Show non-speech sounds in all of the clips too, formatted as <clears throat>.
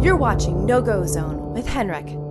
You're watching No Go Zone with Henrik.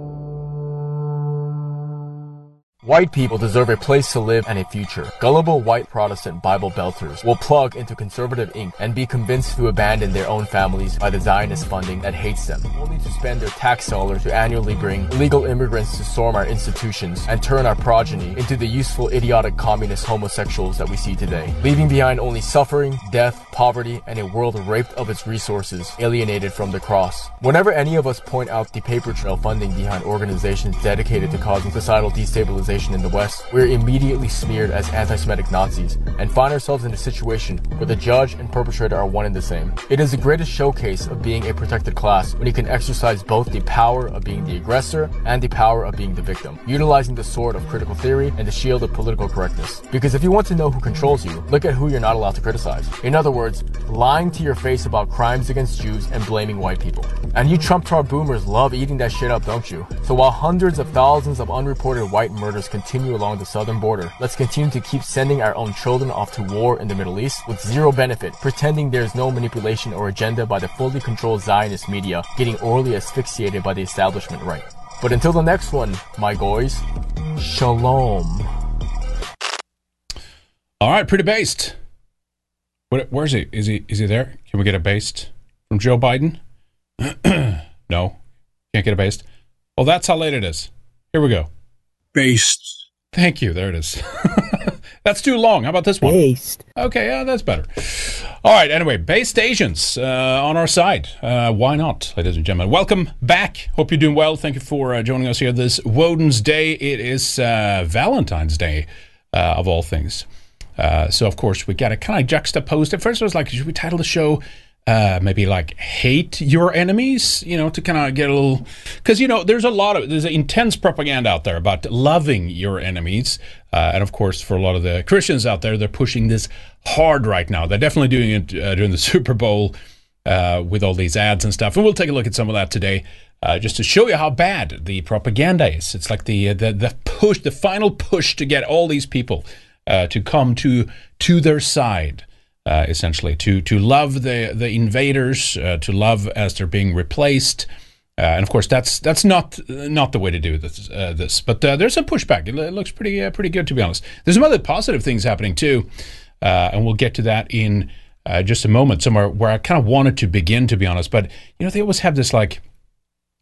White people deserve a place to live and a future. Gullible white Protestant Bible belters will plug into conservative ink and be convinced to abandon their own families by the Zionist funding that hates them, only to spend their tax dollars to annually bring illegal immigrants to storm our institutions and turn our progeny into the useful idiotic communist homosexuals that we see today, leaving behind only suffering, death, poverty, and a world raped of its resources, alienated from the cross. Whenever any of us point out the paper trail funding behind organizations dedicated to causing societal destabilization in the West, we're immediately smeared as anti-Semitic Nazis and find ourselves in a situation where the judge and perpetrator are one and the same. It is the greatest showcase of being a protected class when you can exercise both the power of being the aggressor and the power of being the victim, utilizing the sword of critical theory and the shield of political correctness. Because if you want to know who controls you, look at who you're not allowed to criticize. In other words, lying to your face about crimes against Jews and blaming white people. And you Trump tar boomers love eating that shit up, don't you? So while hundreds of thousands of unreported white murders continue along the southern border, let's continue to keep sending our own children off to war in the Middle East with zero benefit, pretending there's no manipulation or agenda by the fully controlled Zionist media, getting orally asphyxiated by the establishment right. But until the next one, my boys, shalom. All right, pretty based. What, where is he? Is he is he there? Can we get a based from Joe Biden? <clears throat> no, can't get a based. Well, that's how late it is. Here we go. Based. Thank you. There it is. <laughs> that's too long. How about this one? Based. Okay, yeah, that's better. All right. Anyway, based Asians uh, on our side. Uh, why not, ladies and gentlemen? Welcome back. Hope you're doing well. Thank you for uh, joining us here this Woden's Day. It is uh, Valentine's Day, uh, of all things. Uh, so, of course, we got to kind of juxtapose it. First, I was like, should we title the show uh, maybe like hate your enemies, you know, to kind of get a little, because you know, there's a lot of there's intense propaganda out there about loving your enemies, uh, and of course, for a lot of the Christians out there, they're pushing this hard right now. They're definitely doing it uh, during the <laughs> Super Bowl uh, with all these ads and stuff, and we'll take a look at some of that today. Uh, just to show you how bad the propaganda is, it's like the the the push, the final push to get all these people uh, to come to to their side. Uh, essentially to to love the the invaders, uh, to love as they're being replaced, uh, and of course that's that's not not the way to do this. Uh, this, but uh, there's some pushback. It, it looks pretty uh, pretty good to be honest. There's some other positive things happening too, and we'll get to that in just a moment. Somewhere where I kind of wanted to begin, to be honest. But you know they always have this like,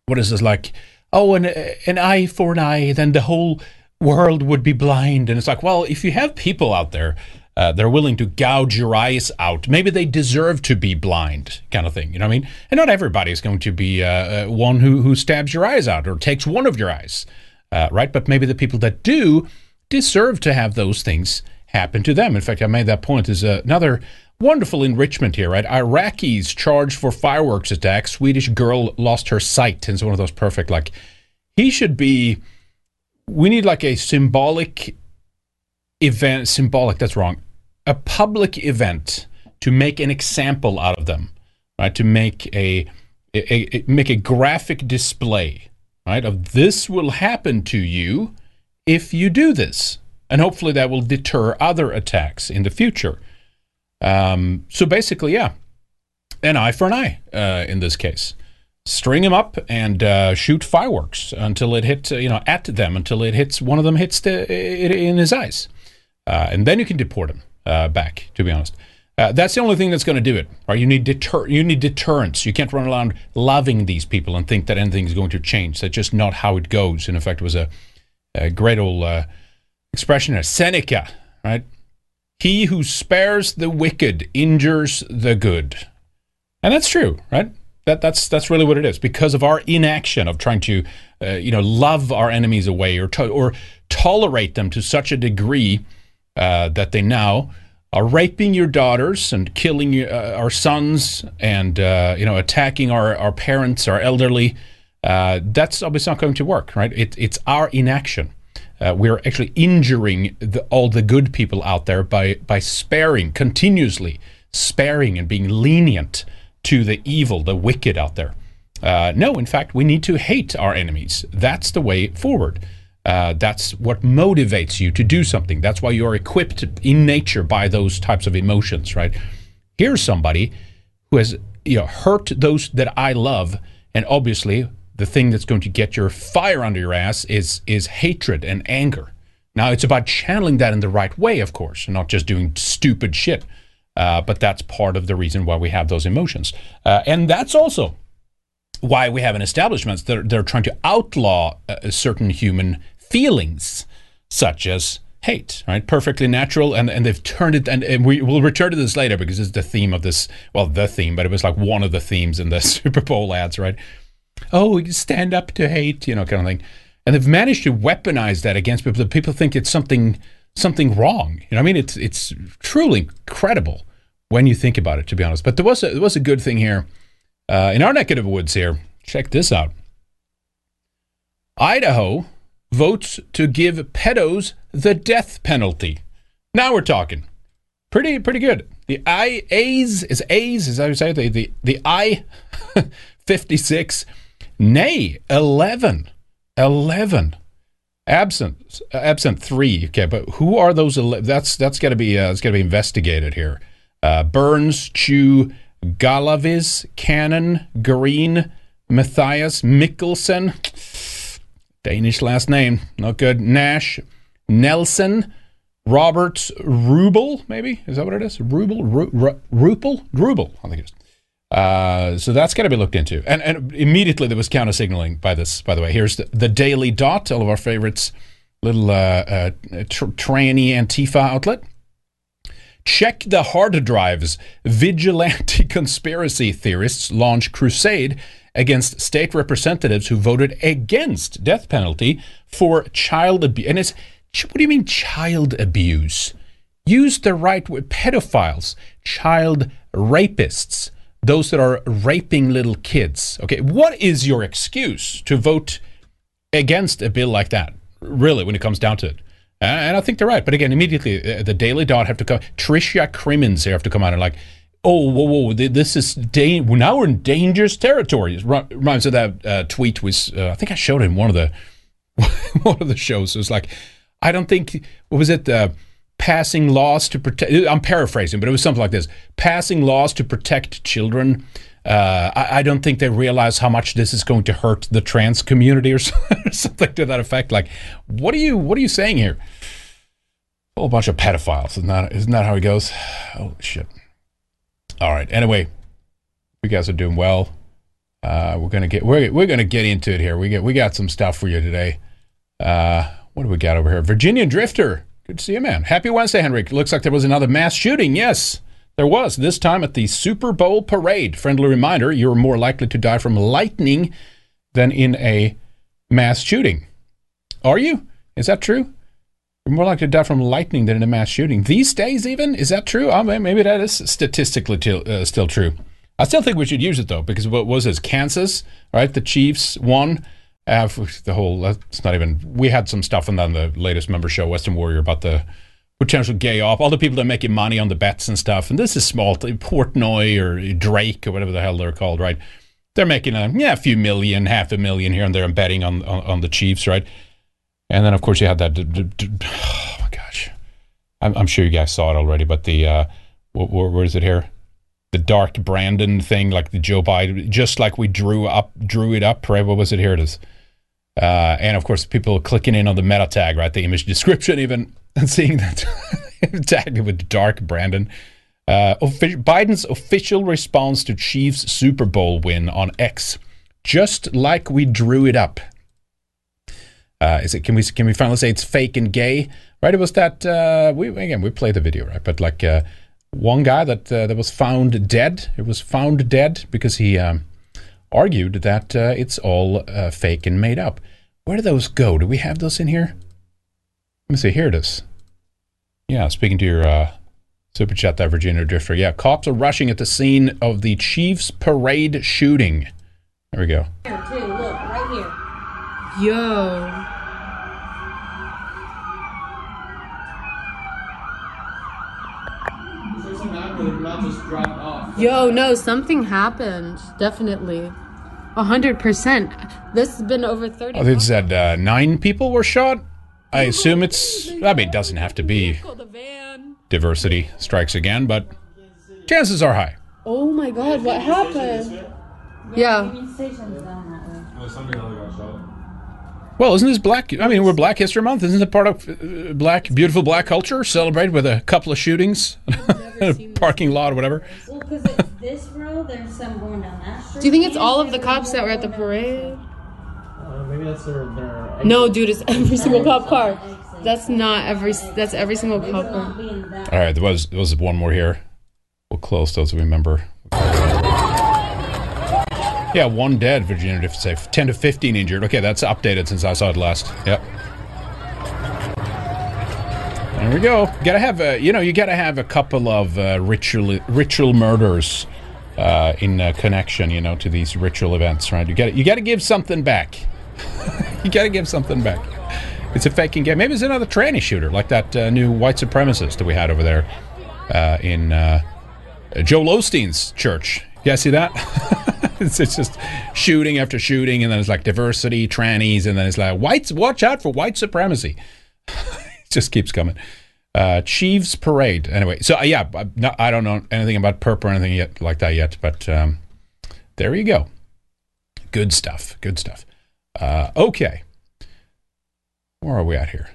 what is this like? Oh, an an eye for an eye, then the whole world would be blind. And it's like, well, if you have people out there uh, they're willing to gouge your eyes out. Maybe they deserve to be blind, kind of thing. You know what I mean? And not everybody is going to be uh, uh, one who who stabs your eyes out or takes one of your eyes, uh, right? But maybe the people that do deserve to have those things happen to them. In fact, I made that point. Is another wonderful enrichment here, right? Iraqis charged for fireworks attack. Swedish girl lost her sight. And it's one of those perfect. Like he should be. We need like a symbolic event. Symbolic. That's wrong a public event to make an example out of them, right? To make a, a, a, make a graphic display, right? Of this will happen to you if you do this, and hopefully that will deter other attacks in the future. Um, so basically, yeah, an eye for an eye uh, in this case. String them up and uh, shoot fireworks until it hits, uh, you know, at them until it hits one of them hits the, in his eyes, uh, and then you can deport him uh, back. To be honest, uh, that's the only thing that's going to do it. Right? You need deter. You need deterrence. You can't run around loving these people and think that anything is going to change. That's just not how it goes. In fact, it was a, a great old uh, expression of Seneca. Right? He who spares the wicked injures the good, and that's true. Right? That, that's that's really what it is because of our inaction of trying to, uh, you know, love our enemies away or to, or tolerate them to such a degree uh, that they now are raping your daughters and killing uh, our sons and uh, you know attacking our, our parents, our elderly. Uh, that's obviously not going to work, right? It, it's our inaction. Uh, we're actually injuring the, all the good people out there by by sparing continuously, sparing and being lenient to the evil, the wicked out there. No, in fact, we need to hate our enemies. That's the way forward. Uh, that's what motivates you to do something. That's why you're equipped in nature by those types of emotions, right? Here's somebody who has you know hurt those that I love And obviously, the thing that's going to get your fire under your ass is is hatred and anger. Now, it's about channeling that in the right way, of course, not just doing stupid shit. Uh, but that's part of the reason why we have those emotions. Uh, and that's also why we have an establishment that are, that are trying to outlaw uh, certain human feelings, such as hate, right? Perfectly natural. And, and they've turned it, and, and we will return to this later because it's the theme of this, well, the theme, but it was like one of the themes in the <laughs> Super Bowl ads, right? Oh, stand up to hate, you know, kind of thing. And they've managed to weaponize that against people. People think it's something something wrong. You know, I mean, it's it's truly incredible when you think about it, to be honest. But there was a, there was a good thing here uh, in our neck of the woods. Here, check this out. Idaho votes to give pedos the death penalty. Now we're talking. Pretty pretty good. The I A's is A's that you say the the the I <laughs> fifty six, nay eleven, eleven absent absent three okay but who are those ele- that's that's got to be uh, that's got to be investigated here uh, burns chew galaviz cannon green matthias mikkelsen danish last name not good nash nelson roberts rubel maybe is that what it is rubel Ru- Ru- rupel rubel i think it is uh, so that's got to be looked into. And, and immediately there was counter signaling by this, by the way. Here's the, the Daily Dot, all of our favorites, little uh, uh, tr- tranny Antifa outlet. Check the hard drives. Vigilante <laughs> conspiracy theorists launch crusade against state representatives who voted against death penalty for child abuse. And it's, what do you mean child abuse? Use the right word. Pedophiles, child rapists those that are raping little kids. Okay, what is your excuse to vote against a bill like that? Really, when it comes down to it. And I think they're right. But again, immediately uh, the Daily Dot have to come. Tricia Crimmins here have to come out and like, oh, whoa, whoa, this is da- now we're in dangerous territory. It reminds of that uh, tweet was uh, I think I showed in one of the <laughs> one of the shows. It was like, I don't think what was it. Uh, passing laws to protect. I'm paraphrasing, but it was something like this: passing laws to protect children. Uh, I, I, don't think they realize how much this is going to hurt the trans community, or <laughs> something to that effect. Like, what are you? What are you saying here? A whole bunch of pedophiles. Isn't that, isn't that how it goes? Oh shit! All right. Anyway, you guys are doing well. Uh, we're gonna get we're, we're gonna get into it here. We get we got some stuff for you today. Uh, what do we got over here? Virginia Drifter Good to see you, man. Happy Wednesday, Henrik. Looks like there was another mass shooting. Yes, there was. This time at the Super Bowl parade. Friendly reminder you're more likely to die from lightning than in a mass shooting. Are you? Is that true? More likely to die from lightning than in a mass shooting. These days, even? Is that true? Oh, maybe that is statistically t- uh, still true. I still think we should use it, though, because what was this? Kansas, right? The Chiefs won uh, the whole that's not even we had some stuff on the latest member show Weekend Warrior about the potential gay off all the people that are making money on the bets and stuff and this is small portnoy or drake or whatever the hell they're called right they're making a yeah a few million half a million here and there and betting on, on, on the chiefs right and then of course you had that <sighs> oh my gosh i'm, I'm sure you guys saw it already but the uh where, where is it here the dark brandon thing like the joe biden just like we drew up drew it up right what was it here it is uh, and of course, people clicking in on the meta tag, right? The image <laughs> description, even <laughs> and seeing that <laughs> tagged with dark Brandon. Uh, Biden's official response to Chiefs Super Bowl win on X, just like we drew it up. Uh, is it? Can we can we finally say it's fake and gay? Right? It was that uh, we again we played the video right, but like uh, one guy that uh, that was found dead. It was found dead because he um, argued that uh, it's all uh, fake and made up. Where do those go? Do we have those in here? Let me see. Here it is. Yeah, speaking to your uh, super chat that Virginia Drifter. Yeah, cops are rushing at the scene of the Chiefs parade shooting. There we go. Here, too. Look, right here. Yo. Yo, no, something happened. Definitely. Hundred percent. This has been over thirty. Oh, they said uh, nine people were shot. I assume it's. I mean, it doesn't have to be. Diversity strikes again, but chances are high. Oh my God! What happened? Yeah. Union Station's down that way. Well, isn't this Black? I mean, we're Black History Month. Isn't it part of uh, Black, beautiful Black culture? Celebrate with a couple of shootings, <laughs> parking lot, or whatever. Well, because it's this road, there's some going down that street. Do you think it's all of the cops that were at the parade? Uh, maybe that's their, their No, dude, it's every single cop car. That's not every. That's every single cop car. Not being that. All right, there was there was one more here. We'll close those. Remember. Yeah, one dead, Virginia. If say ten to fifteen injured. Okay, that's updated since I saw it last. Yep. There we go. You Gotta have a, you know, you gotta have a couple of uh, ritual ritual murders uh, in uh, connection, you know, to these ritual events, right? You gotta, you got to give something back. <laughs> you got to give something back. It's a faking game. Maybe it's another tranny shooter, like that uh, new white supremacist that we had over there uh, in uh, Joel Osteen's church. You guys see that? <laughs> <laughs> it's, it's just shooting after shooting, and then it's like diversity, trannies, and then it's like whites. Watch out for white supremacy. it <laughs> just keeps coming. Uh, Chiefs Parade. Anyway, so uh, yeah, I don't know anything about perp or anything yet like that yet, but um, there you go. Good stuff. Good stuff. Uh, okay. Where are we at here?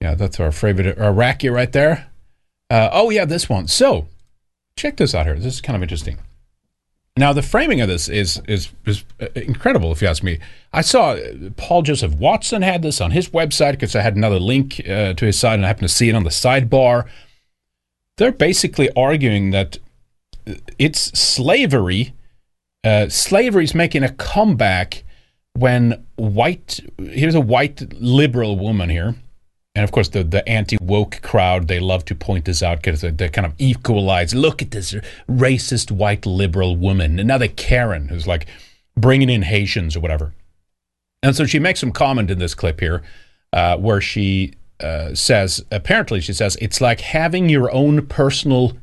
Yeah, that's our favorite Iraqi right there. Uh, oh, yeah, this one. So, check this out here. This is kind of interesting. Now, the framing of this is is is uh, incredible, if you ask me. I saw uh, Paul Joseph Watson had this on his website because I had another link uh, to his site and I happened to see it on the sidebar. They're basically arguing that uh, it's slavery. Uh, slavery is making a comeback when white. Here's a white liberal woman here and of course the, the anti-woke crowd they love to point this out because they, they kind of equalize look at this racist white liberal woman. Another karen who's like bringing in haitians or whatever. And so she makes some comment in this clip here uh, where she uh, says apparently she says it's like having your own personal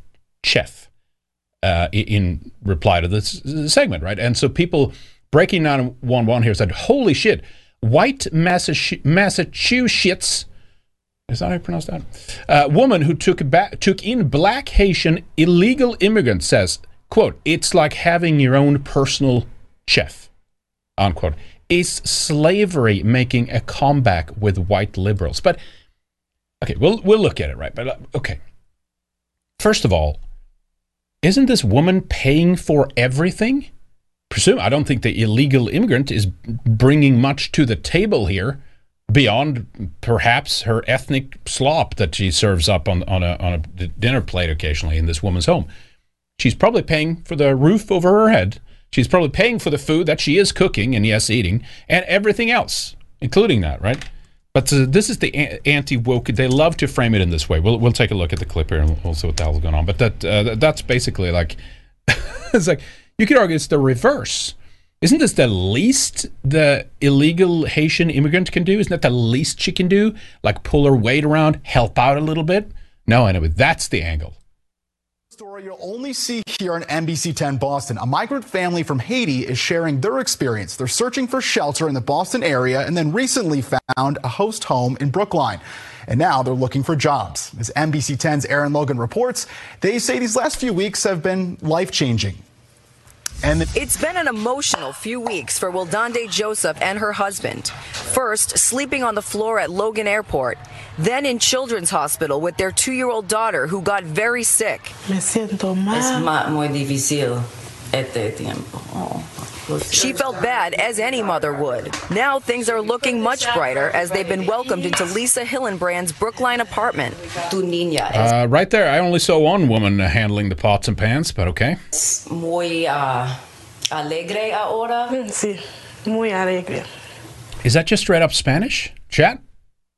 chef uh, in, reply to this segment right? And so people breaking down one one here said holy shit. White massachusetts is that how you pronounce that? Uh, woman who took back, took in black Haitian illegal immigrants says, "quote It's like having your own personal chef." Unquote. Is slavery making a comeback with white liberals? But okay, we'll we'll look at it right. But uh, okay, first of all, isn't this woman paying for everything? Presume I don't think the illegal immigrant is bringing much to the table here beyond perhaps her ethnic slop that she serves up on, on, a, on a dinner plate occasionally in this woman's home. She's probably paying for the roof over her head. She's probably paying for the food that she is cooking and, yes, eating, and everything else, including that, right? But uh, this is the anti woke. They love to frame it in this way. We'll, we'll take a look at the clip here and we'll see what the hell's going on. But that uh, that's basically like, <laughs> it's like, you could argue it's the reverse isn't this the least the illegal Haitian immigrant can do? Isn't that the least she can do? Like pull her weight around, help out a little bit? No, anyway, that's the angle. Story you'll only see here on NBC 10 Boston. A migrant family from Haiti is sharing their experience. They're searching for shelter in the Boston area and then recently found a host home in Brookline. And now they're looking for jobs. As NBC 10's Aaron Logan reports, they say these last few weeks have been life changing. And it's been an emotional few weeks for Wildande Joseph and her husband. First, sleeping on the floor at Logan Airport, then in Children's Hospital with their two year old daughter who got very sick. Me siento mal. Es más muy difícil este tiempo. Oh. She felt bad, as any mother would. Now things are looking much brighter as they've been welcomed into Lisa Hillenbrand's Brookline apartment. Uh, right there, I only saw one woman handling the pots and pans, but okay. Muy uh, alegre ahora. Sí, muy alegre. Is that just straight up Spanish? Chat?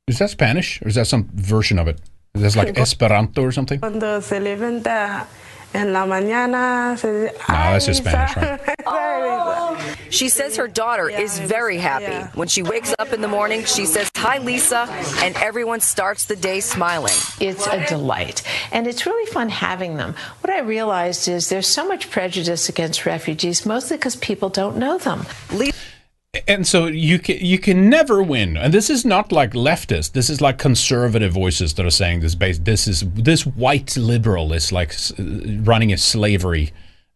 Is that Spanish? Or is that some version of it? Is that like <laughs> Esperanto or something? Cuando se levanta en la mañana. Se dice, no, that's just Spanish, right? <laughs> oh. She says her daughter is very happy. When she wakes up in the morning, she says, Hi, Lisa, and everyone starts the day smiling. It's a delight. And it's really fun having them. What I realized is there's so much prejudice against refugees, mostly because people don't know them. Lisa and so you can you can never win and this is not like leftist this is like conservative voices that are saying this base this is this white liberal is like running a slavery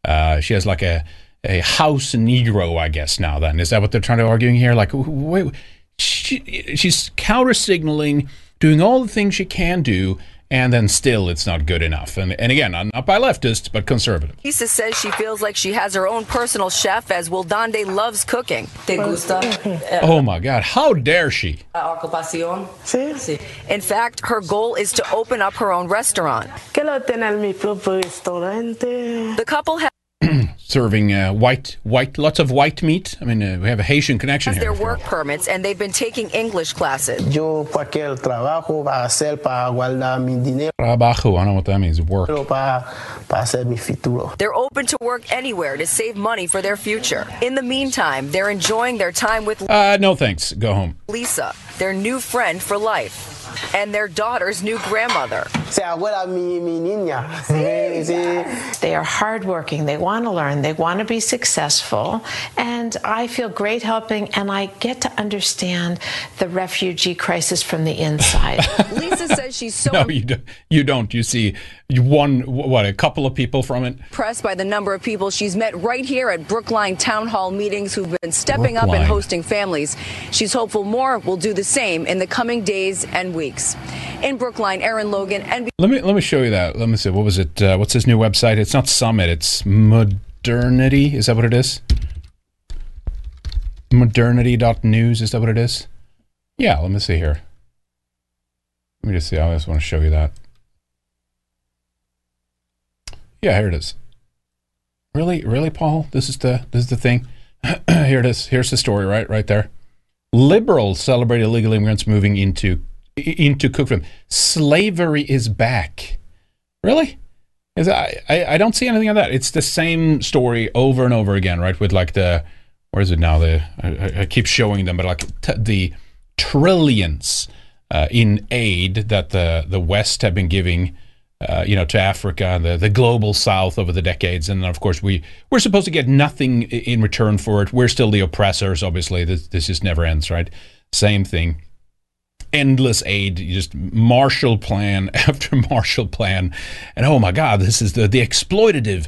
uh, she has like a a house Negro, I guess. Now, then, is that what they're trying to arguing here? Like, wait, she, she's counter signaling, doing all the things she can do, and then still it's not good enough. And, and again, not by leftists, but conservative. Lisa says she feels like she has her own personal chef as Wildande loves cooking. ¿Te gusta? Eh, oh my God, how dare she? Ocupación? Sí. Sí. In fact, her goal is to open up her own restaurant. Quiero tener mi propio restaurante. The couple has Serving uh, white, white, lots of white meat. I mean, uh, we have a Haitian connection here. their work permits and they've been taking English classes. Yo cualquier trabajo va a hacer para guardar mi dinero, Trabajo, I don't know what that means. Work. para, para hacer mi futuro. They're open to work anywhere to save money for their future. In the meantime, they're enjoying their time with Uh, no thanks. Go home. Lisa, their new friend for life, and their daughter's new grandmother. Se abuela mi, mi niña. Sí, sí. They are hardworking. They want to learn. They want to be successful. And I feel great helping, and I get to understand the refugee crisis from the inside. <laughs> Lisa says she's so <laughs> No, you don't. You don't. You see one, what, a couple of people from it. impressed by the number of people she's met right here at Brookline town hall meetings who've been stepping up and hosting families. She's hopeful more will do the same in the coming days and weeks. In Brookline, Aaron Logan, NBC. Let me let me show you that. Let me see. What was it? Uh, what's his new website? It's not Summit. It's Modernity. Is that what it is? Modernity.news. Is that what it is? Yeah. Let me see here. Let me just see. I just want to show you that. Yeah, here it is. Really, really, Paul? This is the this is the thing. <clears throat> here it is. Here's the story. Right, right there. Liberals celebrate illegal immigrants moving into into Cookville. Slavery is back. Really? Is I, I I don't see anything of that. It's the same story over and over again, right? With like the where is it now? The I- I, I keep showing them, but like t- the trillions uh, in aid that the the West have been giving. Uh, you know, to Africa and the, the global South over the decades, and of course we we're supposed to get nothing in return for it. We're still the oppressors. Obviously, this this just never ends, right? Same thing endless aid, just Marshall Plan <laughs> after Marshall Plan, and oh my God, this is the the exploitative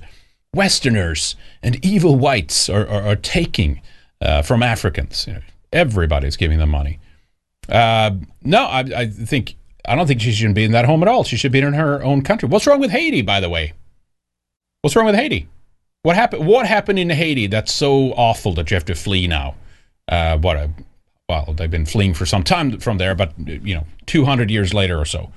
Westerners and evil whites are are, are taking uh, from Africans. You know, everybody's giving them money. Uh, no, I, I think I don't think she shouldn't be in that home at all. She should be in her own country. What's wrong with Haiti, by the way? What's wrong with Haiti? What happened? What happened in Haiti that's so awful that you have to flee now? Uh, what a well, they've been fleeing for some time from there, but you know, 200 years later or so.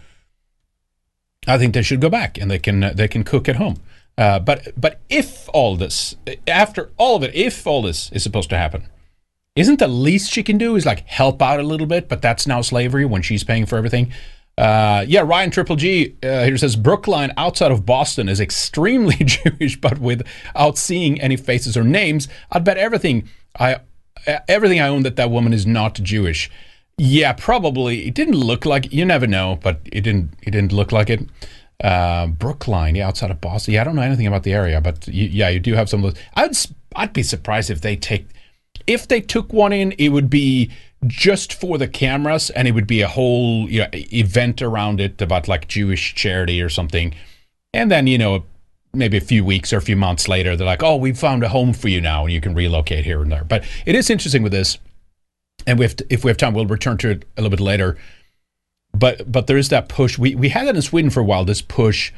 I think they should go back and they can uh, they can cook at home. Uh, but but if all this, after all of it, if all this is supposed to happen, isn't the least she can do is like help out a little bit? But that's now slavery when she's paying for everything. Uh, yeah, Ryan Triple G uh, here says Brookline outside of Boston is extremely <laughs> Jewish, but without seeing any faces or names, I'd bet everything I everything I own that that woman is not Jewish. Yeah, probably. It didn't look like. You never know, but it didn't. It didn't look like it. Uh, Brookline, yeah, outside of Boston. Yeah, I don't know anything about the area, but you, yeah, you do have some of those. I'd I'd be surprised if they take if they took one in, it would be just for the cameras, and it would be a whole you know, event around it about like Jewish charity or something. And then you know, maybe a few weeks or a few months later, they're like, "Oh, we've found a home for you now, and you can relocate here and there." But it is interesting with this, and we to, if we have time, we'll return to it a little bit later. But but there is that push. We we had that in Sweden for a while. This push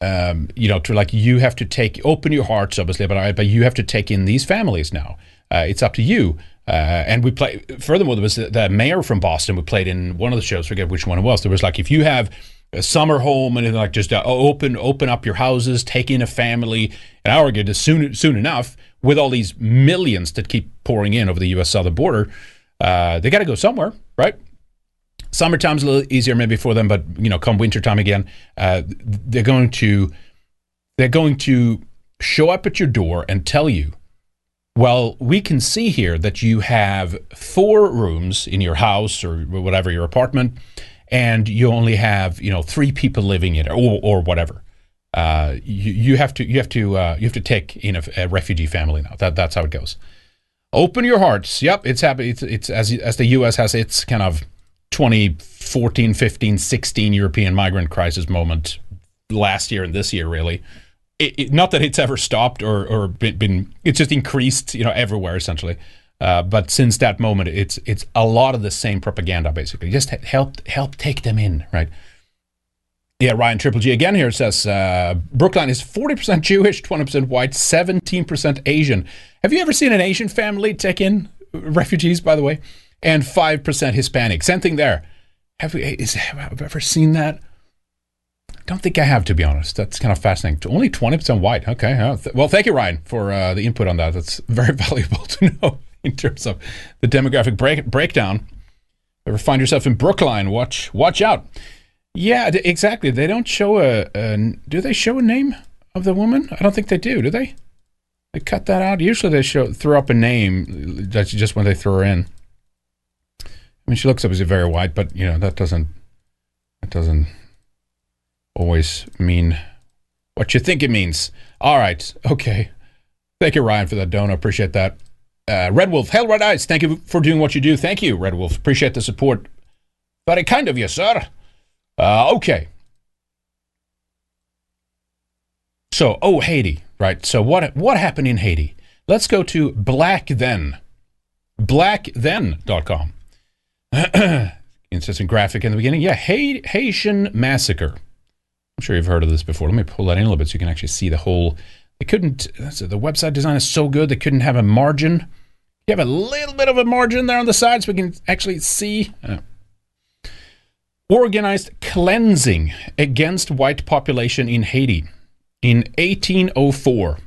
um, you know, to like you have to take open your hearts, obviously, but but you have to take in these families now. Uh, it's up to you. Uh, and we play. Furthermore, there was the, the mayor from Boston. We played in one of the shows. Forget which one it was. There was like if you have a summer home and like just uh, open open up your houses, take in a family. And I argued soon soon enough with all these millions that keep pouring in over the U.S. southern border, uh, they got to go somewhere, right? Summertime's a little easier maybe for them, but you know, come wintertime again, uh, they're going to they're going to show up at your door and tell you, well, we can see here that you have four rooms in your house or whatever your apartment, and you only have you know three people living in it or or whatever. Uh, you, you have to you have to uh, you have to take in a, a refugee family now. That that's how it goes. Open your hearts. Yep, it's happening. It's, it's as as the U.S. has its kind of 2014, 15, 16 European migrant crisis moment last year and this year, really. It, it, not that it's ever stopped or or been, it's just increased, you know, everywhere essentially. Uh, but since that moment, it's it's a lot of the same propaganda basically. Just help help take them in, right? Yeah, Ryan Triple G again here says uh, Brookline is 40% Jewish, 20% white, 17% Asian. Have you ever seen an Asian family take in refugees, by the way? And 5% Hispanic. Same thing there. Have we is, have I ever seen that? Don't think I have, to be honest. That's kind of fascinating. Only 20% white. Okay. Well, thank you, Ryan, for uh, the input on that. That's <laughs> very valuable to know in terms of the demographic break- breakdown. Ever find yourself in Brookline, watch watch out. Yeah, exactly. They don't show a, a, Do they show a name of the woman? I don't think they do. Do they? They cut that out. Usually they show throw up a name. That's just when they throw her in. I mean, she looks obviously very white, but you know that doesn't that doesn't always mean what you think it means. All right, okay. Thank you, Ryan, for that donor. Appreciate that. Uh, Red Wolf, Hell Red Ice, thank you for doing what you do. Thank you, Red Wolf. Appreciate the support. Very kind of you, sir. Uh, okay. So, oh, Haiti, right? So, what what happened in Haiti? Let's go to Black Then, blackthen.com. <clears throat> Insistent graphic in the beginning. Yeah, Haitian massacre. I'm sure you've heard of this before. Let me pull that in a little bit so you can actually see the whole. They couldn't. The website design is so good. They couldn't have a margin. You have a little bit of a margin there on the side so we can actually see. Uh, organized cleansing against white population in Haiti in 1804.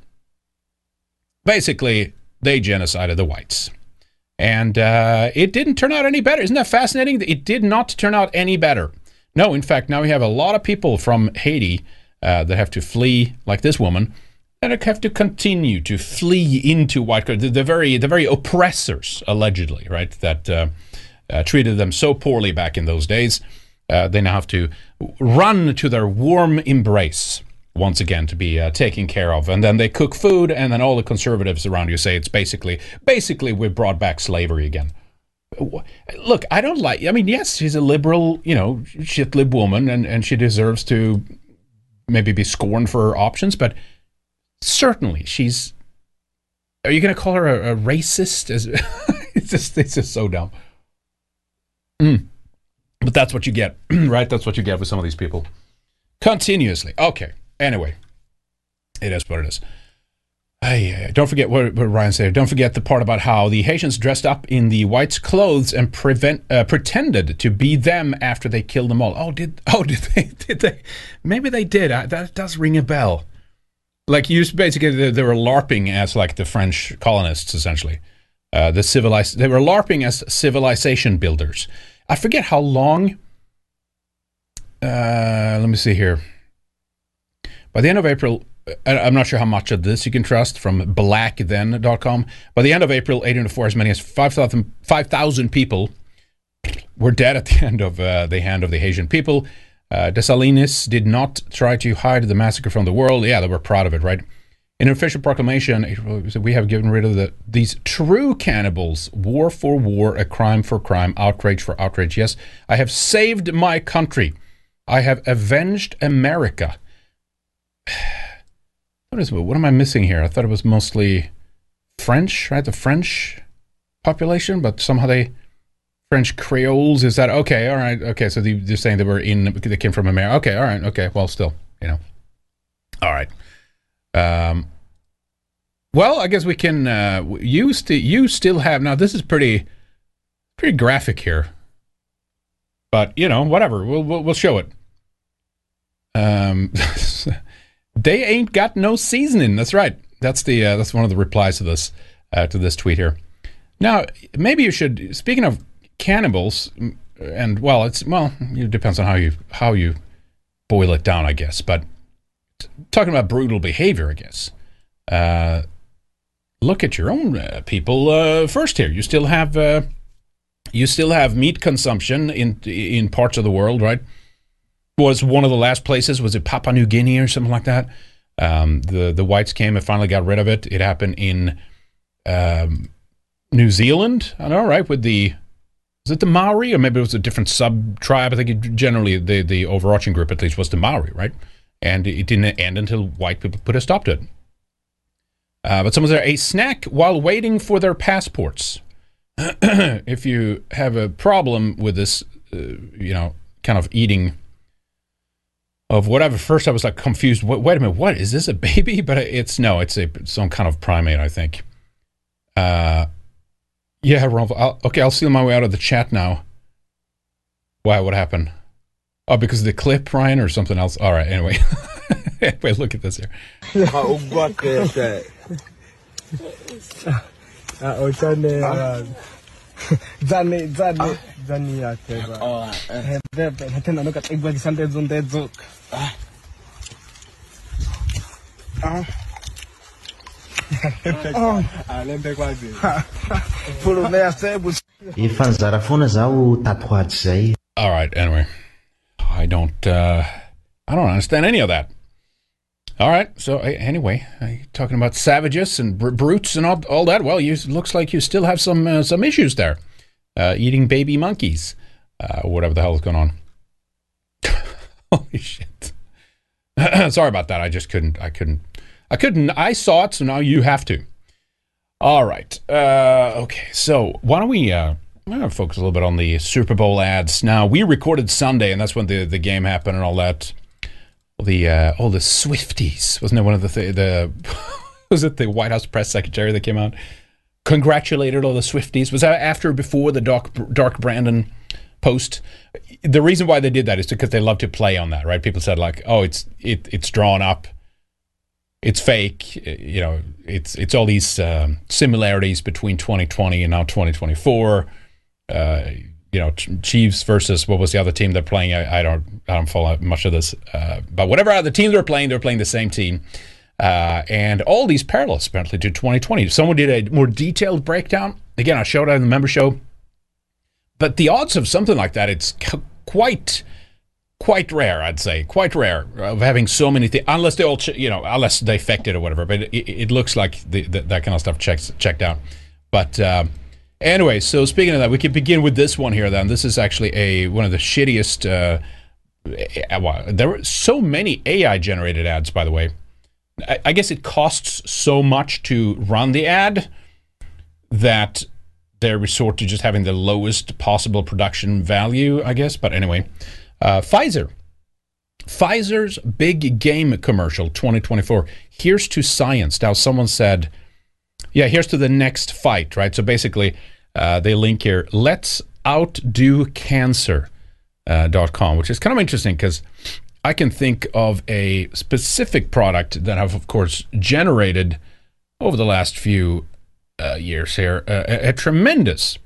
Basically, they genocided the whites. And uh, it didn't turn out any better. Isn't that fascinating? It did not turn out any better. No, in fact, now we have a lot of people from Haiti uh, that have to flee, like this woman, that have to continue to flee into white the, the very the very oppressors allegedly, right? That uh, uh, treated them so poorly back in those days. Uh, they now have to run to their warm embrace once again to be uh, taken care of, and then they cook food, and then all the conservatives around you say it's basically basically we brought back slavery again. Look, I don't like. I mean, yes, she's a liberal, you know, shit lib woman, and and she deserves to maybe be scorned for her options, but certainly she's. Are you going to call her a, a racist? <laughs> it's just it's just so dumb. Mm. But that's what you get, <clears throat> right? That's what you get with some of these people. Continuously. Okay. Anyway, it is what it is. Hey, don't forget what, what, Ryan said. Don't forget the part about how the Haitians dressed up in the whites' clothes and prevent, uh, pretended to be them after they killed them all. Oh, did oh <laughs> did they did they? Maybe they did. I, that does ring a bell. Like you basically they, they, were larping as like the French colonists essentially. Uh, the civilized they were larping as civilization builders. I forget how long. Uh, let me see here. By the end of April, I'm not sure how much of this you can trust from blackthen.com. By the end of April, 1804, as many as 5,000 5, people were dead at the <laughs> end of uh, the hand of the Haitian people. Uh, Dessalines did not try to hide the massacre from the world. Yeah, they were proud of it, right? In an official proclamation, we have given rid of the, these true cannibals. War for war, a crime for crime, outrage for outrage. Yes, I have saved my country. I have avenged America. <sighs> What is what am I missing here? I thought it was mostly French, right? The French population, but somehow they French Creoles. Is that okay? All right, okay. So they're saying they were in, they came from America. Okay, all right, okay. Well, still, you know, all right. Um, well, I guess we can. Uh, you st- you still have now. This is pretty pretty graphic here, but you know, whatever. We'll we'll, we'll show it. Um, <laughs> they ain't got no seasoning. That's right. That's the uh, that's one of the replies to this uh, to this tweet here. Now, maybe you should. Speaking of cannibals, and well, it's well, it depends on how you how you boil it down, I guess. But talking about brutal behavior, I guess. Uh, look at your own uh, people uh, first here. You still have uh, you still have meat consumption in in parts of the world, right? Was one of the last places was it Papua New Guinea or something like that? Um, the the whites came and finally got rid of it. It happened in um, New Zealand. I know, right? With the was it the Maori or maybe it was a different sub tribe? I think it, generally the the overarching group at least was the Maori, right? and it didn't end until white people put a stop to it. Uh, but someone said a snack while waiting for their passports. <clears throat> if you have a problem with this, uh, you know, kind of eating of whatever. First, I was like confused. Wait, wait a minute, what is this? A baby? But it's no, it's a some kind of primate, I think. Uh, yeah, Ronald. I'll, okay, I'll seal my way out of the chat now. Why? What happened? Oh, because of the clip, Ryan, or something else. All right. Anyway, wait. Look at this here. Oh. Ah. Oh. <laughs> zay All right. Anyway, I don't. Uh, I don't understand any of that. All right. So anyway, talking about savages and br- brutes and all, all that. Well, you looks like you still have some uh, some issues there. Uh, eating baby monkeys, uh, whatever the hell is going on. <laughs> Holy shit! <clears throat> Sorry about that. I just couldn't. I couldn't. I couldn't. I saw it, so now you have to. All right. Uh, okay. So why don't we? Uh, focus a little bit on the Super Bowl ads. Now we recorded Sunday, and that's when the, the game happened and all that. The uh, all the Swifties wasn't it one of the th- the <laughs> was it the White House press secretary that came out congratulated all the Swifties? Was that after or before the Dark Dark Brandon post? The reason why they did that is because they love to play on that, right? People said like, oh, it's it it's drawn up it's fake. You know, it's it's all these um, similarities between 2020 and now 2024. Uh, you know, Chiefs versus what was the other team they're playing? I, I don't I don't follow much of this, uh, but whatever other team they're playing, they're playing the same team. Uh, and all these parallels apparently to 2020. Someone did a more detailed breakdown. Again, I showed it in the member show. But the odds of something like that, it's quite quite rare, I'd say, quite rare of having so many things, unless they all, you know, unless they or whatever. But it, it looks like the, the, that kind of stuff checks checked out. But uh, anyway, so speaking of that, we can begin with this one here. Then this is actually a one of the shittiest. Uh, well, there were so many AI generated ads, by the way. I, I guess it costs so much to run the ad that they resort to just having the lowest possible production value, I guess. But anyway, uh, Pfizer. Pfizer's big game commercial 2024. Here's to science. Now, someone said, yeah, here's to the next fight, right? So basically, uh, they link here, let's outdo. Uh, dot com, which is kind of interesting because I can think of a specific product that I've, of course, generated over the last few uh, years here uh, a, a tremendous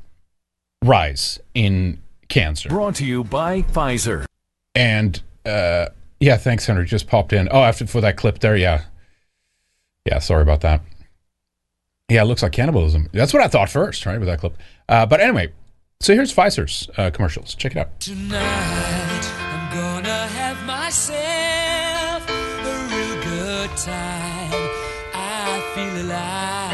rise in cancer. Brought to you by Pfizer. And uh, yeah, thanks, Henry. Just popped in. Oh, after for that clip there, yeah, yeah. Sorry about that. Yeah, it looks like cannibalism. That's what I thought first, right, with that clip. Uh, but anyway, so here's Pfizer's uh, commercials. Check it out. Tonight, I'm gonna have myself a real good time. I feel alive.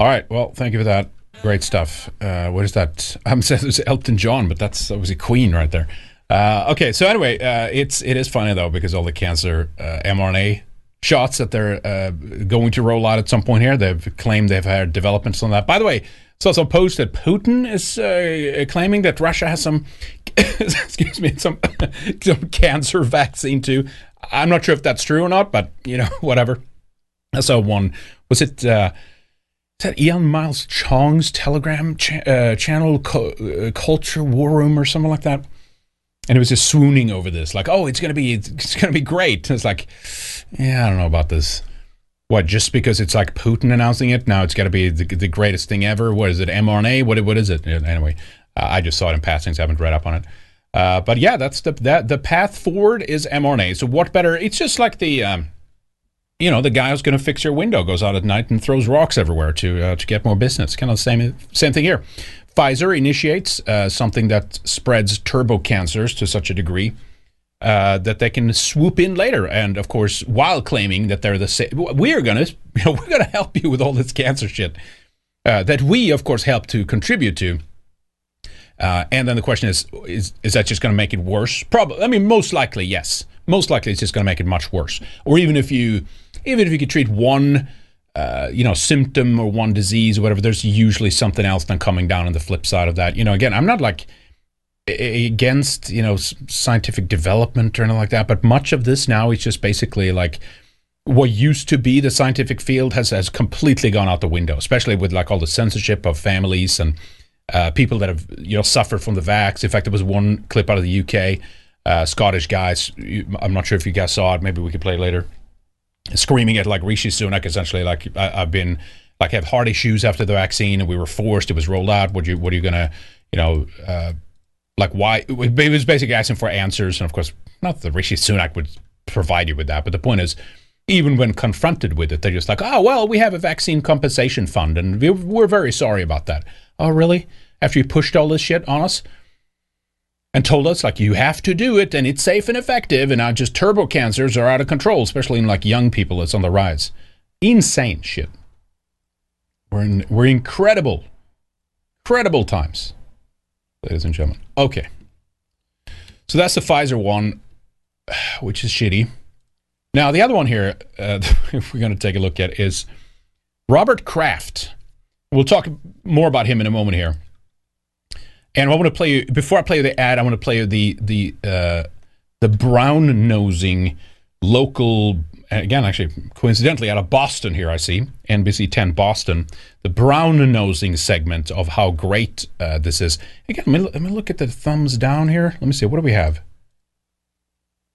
All right. Well, thank you for that. Great stuff. Uh, what is that? I'm saying was Elton John, but that's a Queen right there. Uh, okay. So anyway, uh, it's it is funny though because all the cancer uh, mRNA shots that they're uh, going to roll out at some point here. They've claimed they've had developments on that. By the way, saw some post that Putin is uh, claiming that Russia has some <laughs> excuse me some <laughs> some cancer vaccine too. I'm not sure if that's true or not, but you know <laughs> whatever. I saw one. Was it? Uh, that Ian Miles Cheong's Telegram cha- uh, channel, co- uh, Culture War Room, or something like that. And it was just swooning over this, like, oh, it's gonna be, it's gonna be great. And it's like, yeah, I don't know about this. What? Just because it's like Putin announcing it, now it's to be the, the greatest thing ever. What is it? mRNA? What? What is it? Anyway, uh, I just saw it in passing, so I haven't read up on it. Uh, but yeah, that's the that the path forward is mRNA. So what better? It's just like the. Um, you know, the guy who's going to fix your window goes out at night and throws rocks everywhere to uh, to get more business. Kind of the same same thing here. Pfizer initiates uh, something that spreads turbo cancers to such a degree uh, that they can swoop in later, and of course, while claiming that they're the same, we are gonna, <laughs> you know, we're gonna help you with all this cancer shit uh, that we, of course, help to contribute to. Uh, and then the question is, is is that just going to make it worse? Probably. I mean, most likely, yes. Most likely, it's just going to make it much worse. Or even if you, even if you could treat one, uh, you know, symptom or one disease or whatever, there's usually something else then coming down on the flip side of that. You know, again, I'm not like against you know scientific development or anything like that, but much of this now is just basically like what used to be the scientific field has has completely gone out the window, especially with like all the censorship of families and uh, people that have you know suffered from the vax. In fact, there was one clip out of the UK, uh, Scottish guys. I'm not sure if you guys saw it. Maybe we could play it later. Screaming at like Rishi Sunak, essentially like I, I've been like have heart issues after the vaccine, and we were forced. It was rolled out. What you what are you gonna you know uh, like why? It was basically asking for answers, and of course, not that Rishi Sunak would provide you with that, but the point is. Even when confronted with it, they're just like, "Oh well, we have a vaccine compensation fund, and we- we're very sorry about that." Oh, really? After you pushed all this shit on us and told us like you have to do it and it's safe and effective, and now just turbo cancers are out of control, especially in like young people. It's on the rise. Insane shit. We're in we're incredible, incredible times, ladies and gentlemen. Okay, so that's the Pfizer one, <sighs> which is shitty. Now the other one here, uh, if <laughs> we're going to take a look at, is Robert Kraft. We'll talk more about him in a moment here. And I want to play you before I play you the ad. I want to play you the the uh, the brown nosing local again actually coincidentally out of Boston here I see NBC 10 Boston the brown nosing segment of how great uh, this is. Again, let me, let me look at the thumbs down here. Let me see what do we have.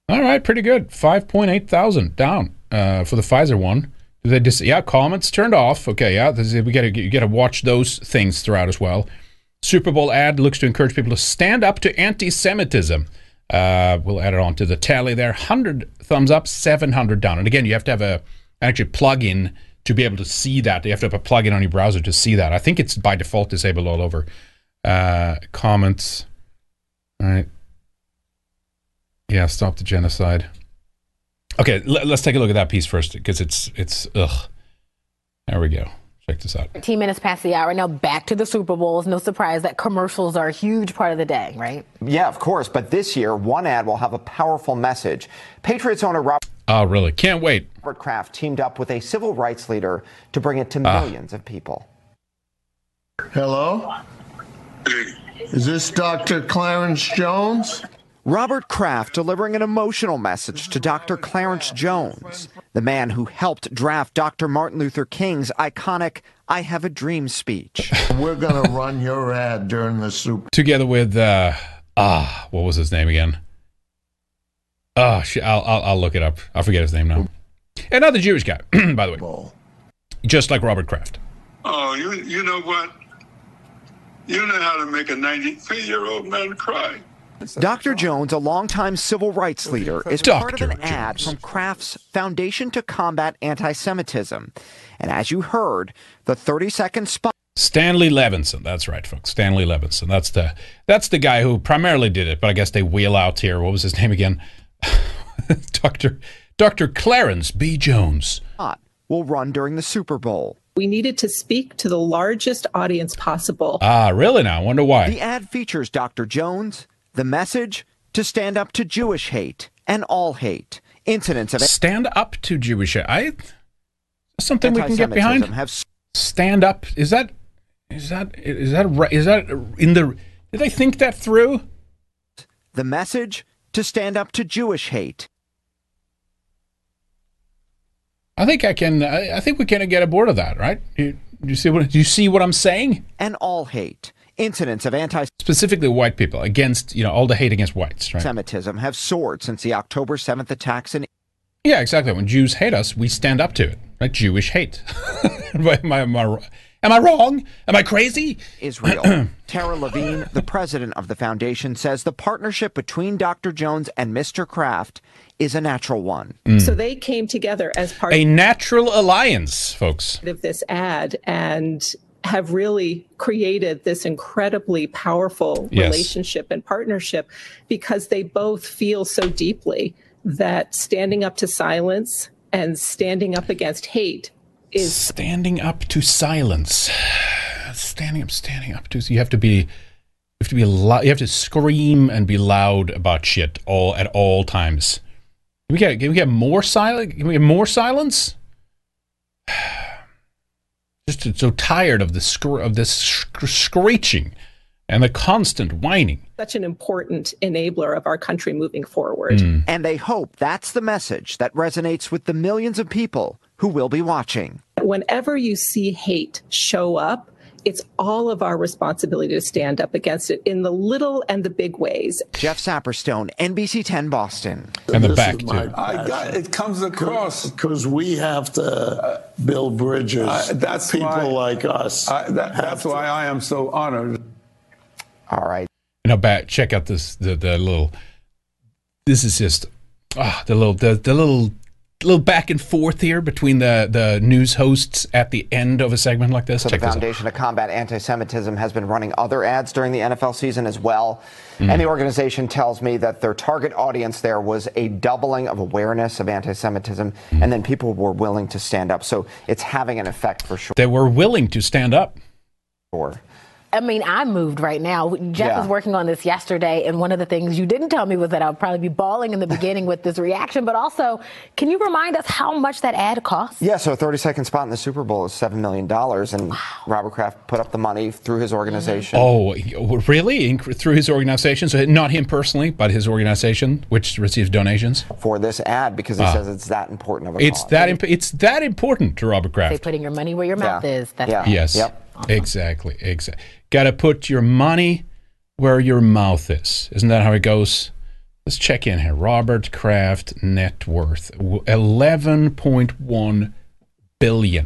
All right, pretty good. 5.8 thousand down uh, for the Pfizer one. They just yeah, comments turned off. Okay, yeah, is, we got to you got to watch those things throughout as well. Super Bowl ad looks to encourage people to stand up to anti-Semitism. Uh, we'll add it on to the tally there. 100 thumbs up, 700 down. And again, you have to have a actually plug in to be able to see that. You have to have a plug in on your browser to see that. I think it's by default disabled all over. Uh, comments. All right. Yeah, stop the genocide. Okay, l- let's take a look at that piece first because it's it's ugh. There we go. Check this out. 15 minutes past the hour. Now back to the Super Bowls. No surprise that commercials are a huge part of the day, right? Yeah, of course. But this year, one ad will have a powerful message. Patriots owner Robert Oh, really? Can't wait. Kraft teamed up with a civil rights leader to bring it to Ah. millions of people. Hello? Is this Dr. Clarence Jones? Robert Kraft delivering an emotional message to Dr. Clarence Jones, the man who helped draft Dr. Martin Luther King's iconic I Have a Dream speech. We're going to run your ad during the Super Together with uh ah, what was his name again? Oh, shit, I'll, I'll I'll look it up. I forget his name now. Another Jewish guy, <clears throat> by the way, just like Robert Kraft. Oh, you you know what? You know how to make a 93 year old man cry. Dr. Jones, a longtime civil rights leader, is part of an ad from Kraft's Foundation to Combat Anti Semitism. And as you heard, the 30 second spot. Stanley Levinson. That's right, folks. Stanley Levinson. That's the that's the guy who primarily did it, but I guess they wheel out here. What was his name again? <laughs> Doctor Doctor Clarence B. Jones. will run during the Super Bowl. We needed to speak to the largest audience possible. Ah, really? Now, I wonder why. The ad features Dr. Jones, the message to stand up to Jewish hate and all hate. Incidents of Stand up to Jewish. hate. I something we can get behind. have Stand up. Is that is that is that right? Is that in the? Did they think that through? the message to stand up to Jewish hate. I think I can. I, I think we can get aboard of that, right? You, Do you see what do you see what I'm saying? And all hate. Incidents of anti Specifically white people against, you know, all the hate against whites, right? Semitism have soared since the October 7th attacks in Yeah, exactly. When Jews hate us, we stand up to it. Right? Jewish hate. <laughs> am, I, am, I, am I wrong? Am I crazy? Israel. <clears throat> Tara Levine, the president of the foundation, says the partnership between Dr. Jones and Mr. Kraft is a natural one. Mm. So they came together as part A natural alliance, folks. of this ad and have really created this incredibly powerful Yes. relationship and partnership because they both feel so deeply that standing up to silence and standing up against hate is standing up to silence. Standing up, standing up to. You have to be. You have to be. Lo- you have to scream and be loud about shit all at all times. Can we get? Can we get more silence Can we get more silence? Just so tired of the scr- of this sc- screeching and the constant whining. such an important enabler of our country moving forward. Mm. And they hope that's the message that resonates with the millions of people who will be watching. Whenever you see hate show up, it's all of our responsibility to stand up against it in the little and the big ways. Jeff Saperstone, NBC 10 Boston. And the This back, my too. I got it comes across. Because we have to build bridges. Uh, that's People why- like us. I, that, have that's to. why I am so honored. All right. You know, back check out this the the little. This is just ah the little the the little little back and forth here between the the news hosts at the end of a segment like this. So check the. Foundation to Combat Anti-Semitism has been running other ads during the NFL season as well. Mm. And the organization tells me that their target audience there was a doubling of awareness of anti-Semitism, Mm. and then people were willing to stand up. So it's having an effect for sure. They were willing to stand up. I mean, I'm moved right now. Jeff Yeah. was working on this yesterday, and one of the things you didn't tell me was that I would probably be bawling in the beginning with this reaction. But also, can you remind us how much that ad costs? Yeah, so a 30 second spot in the Super Bowl is $7 million, and Robert Kraft put up the money through his organization. Oh, really? Inc- Through his organization? So not him personally, but his organization, which receives donations For this ad because he Ah. says it's that important of a It's cause. that imp- it's that important to Robert Kraft. Say Kraft. putting your money where your mouth is. That's Yeah. Yes. Yep. Exactly. Exactly. Got to put your money where your mouth is. Isn't that how it goes? Let's check in here. Robert Kraft net worth 11.1 billion.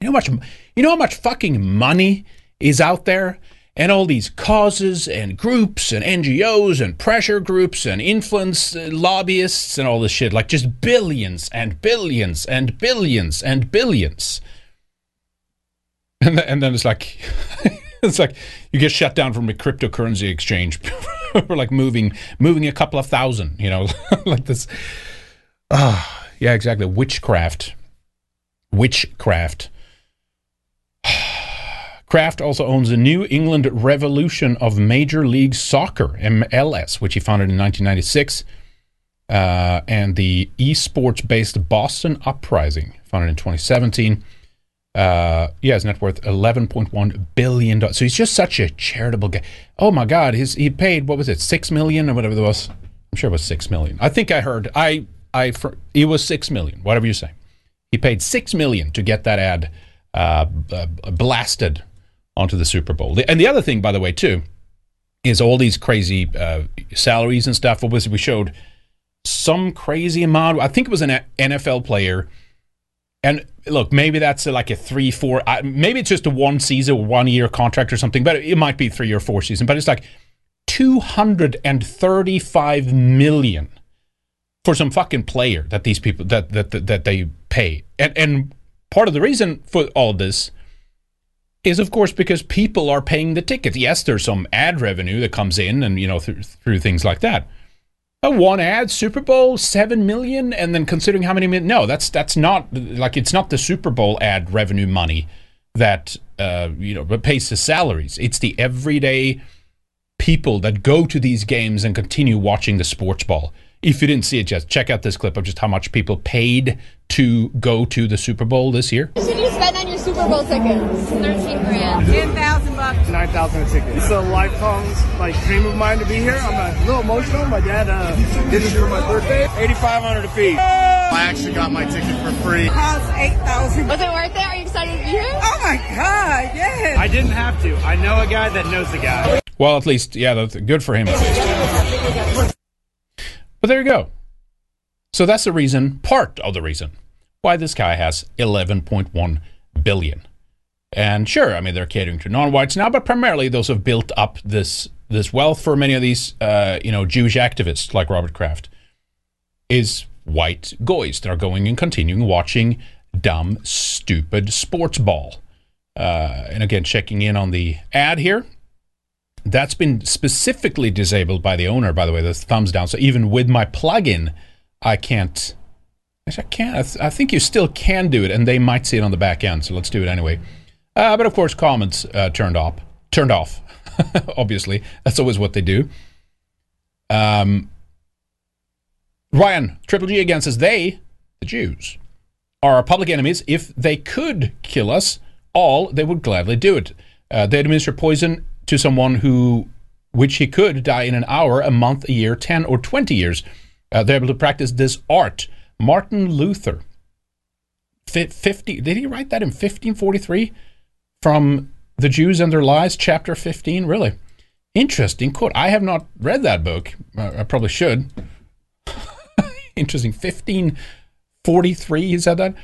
You know how much you know how much fucking money is out there and all these causes and groups and NGOs and pressure groups and influence uh, lobbyists and all this shit like just billions and billions and billions and billions. And, <laughs> th- and then it's like, <laughs> <laughs> it's like you get shut down from a cryptocurrency exchange <laughs> for like moving, moving a couple of thousand, you know, <laughs> like this. Ah, yeah, exactly. Witchcraft, witchcraft. <sighs> Kraft also owns the New England Revolution of Major League Soccer (MLS), which he founded in 1996, uh, and the esports-based Boston Uprising, founded in 2017 uh yeah his net worth 11.1 billion dollars. So he's just such a charitable guy. Oh my god his he paid what was it six million or whatever it was? I'm sure it was six million. I think i heard i i it was six million whatever you say. He paid six million to get that ad uh, b- blasted onto the super bowl. And the other thing by the way too is all these crazy uh, salaries and stuff. What was we showed some crazy amount. I think it was an nfl player and look, maybe that's like a three, four, uh, maybe it's just a one season, one year contract or something, but it might be three or four season. But it's like 235 million for some fucking player that these people that that that, that they pay. And and part of the reason for all this is of course because people are paying the tickets. Yes, there's some ad revenue that comes in and you know through, through things like that. A one ad Super Bowl seven million, and then considering how many million, no, that's that's not like it's not the Super Bowl ad revenue money that uh, you know pays the salaries. It's the everyday people that go to these games and continue watching the sports ball. If you didn't see it yet, check out this clip of just how much people paid to go to the Super Bowl this year. What should you spend on your Super Bowl tickets? 13 grand. 10,000 bucks. 9,000 a ticket. It's a lifelong like dream of mine to be here. I'm a little emotional. My dad uh, did this for my birthday. 8,500 a fee. I actually got my ticket for free. Cost 8,000. Was it worth it? Are you excited to be here? Oh my God, yes. I didn't have to. I know a guy that knows a guy. Well, at least, yeah, that's good for him. But there you go. So that's the reason, part of the reason, why this guy has 11.1 billion. And sure, I mean they're catering to non-whites now, but primarily those have built up this this wealth for many of these, uh, you know, Jewish activists like Robert Kraft, is white goys that are going and continuing watching dumb, stupid sports ball. Uh, and again, checking in on the ad here, that's been specifically disabled by the owner. By the way, the thumbs down. So even with my plugin, I can't. I can't. I, th- I think you still can do it, and they might see it on the back end. So let's do it anyway. Uh, but of course, comments uh, turned off. Turned off. <laughs> Obviously, that's always what they do. Um, Ryan Triple G again says they, the Jews, are our public enemies. If they could kill us all, they would gladly do it. Uh, they administer poison to someone who, which he could die in an hour, a month, a year, ten or twenty years. Uh, they're able to practice this art. Martin Luther, fifty. Did he write that in 1543? From the Jews and Their Lies, chapter 15. Really interesting quote. I have not read that book. Uh, I probably should. <laughs> interesting. 1543, he said that.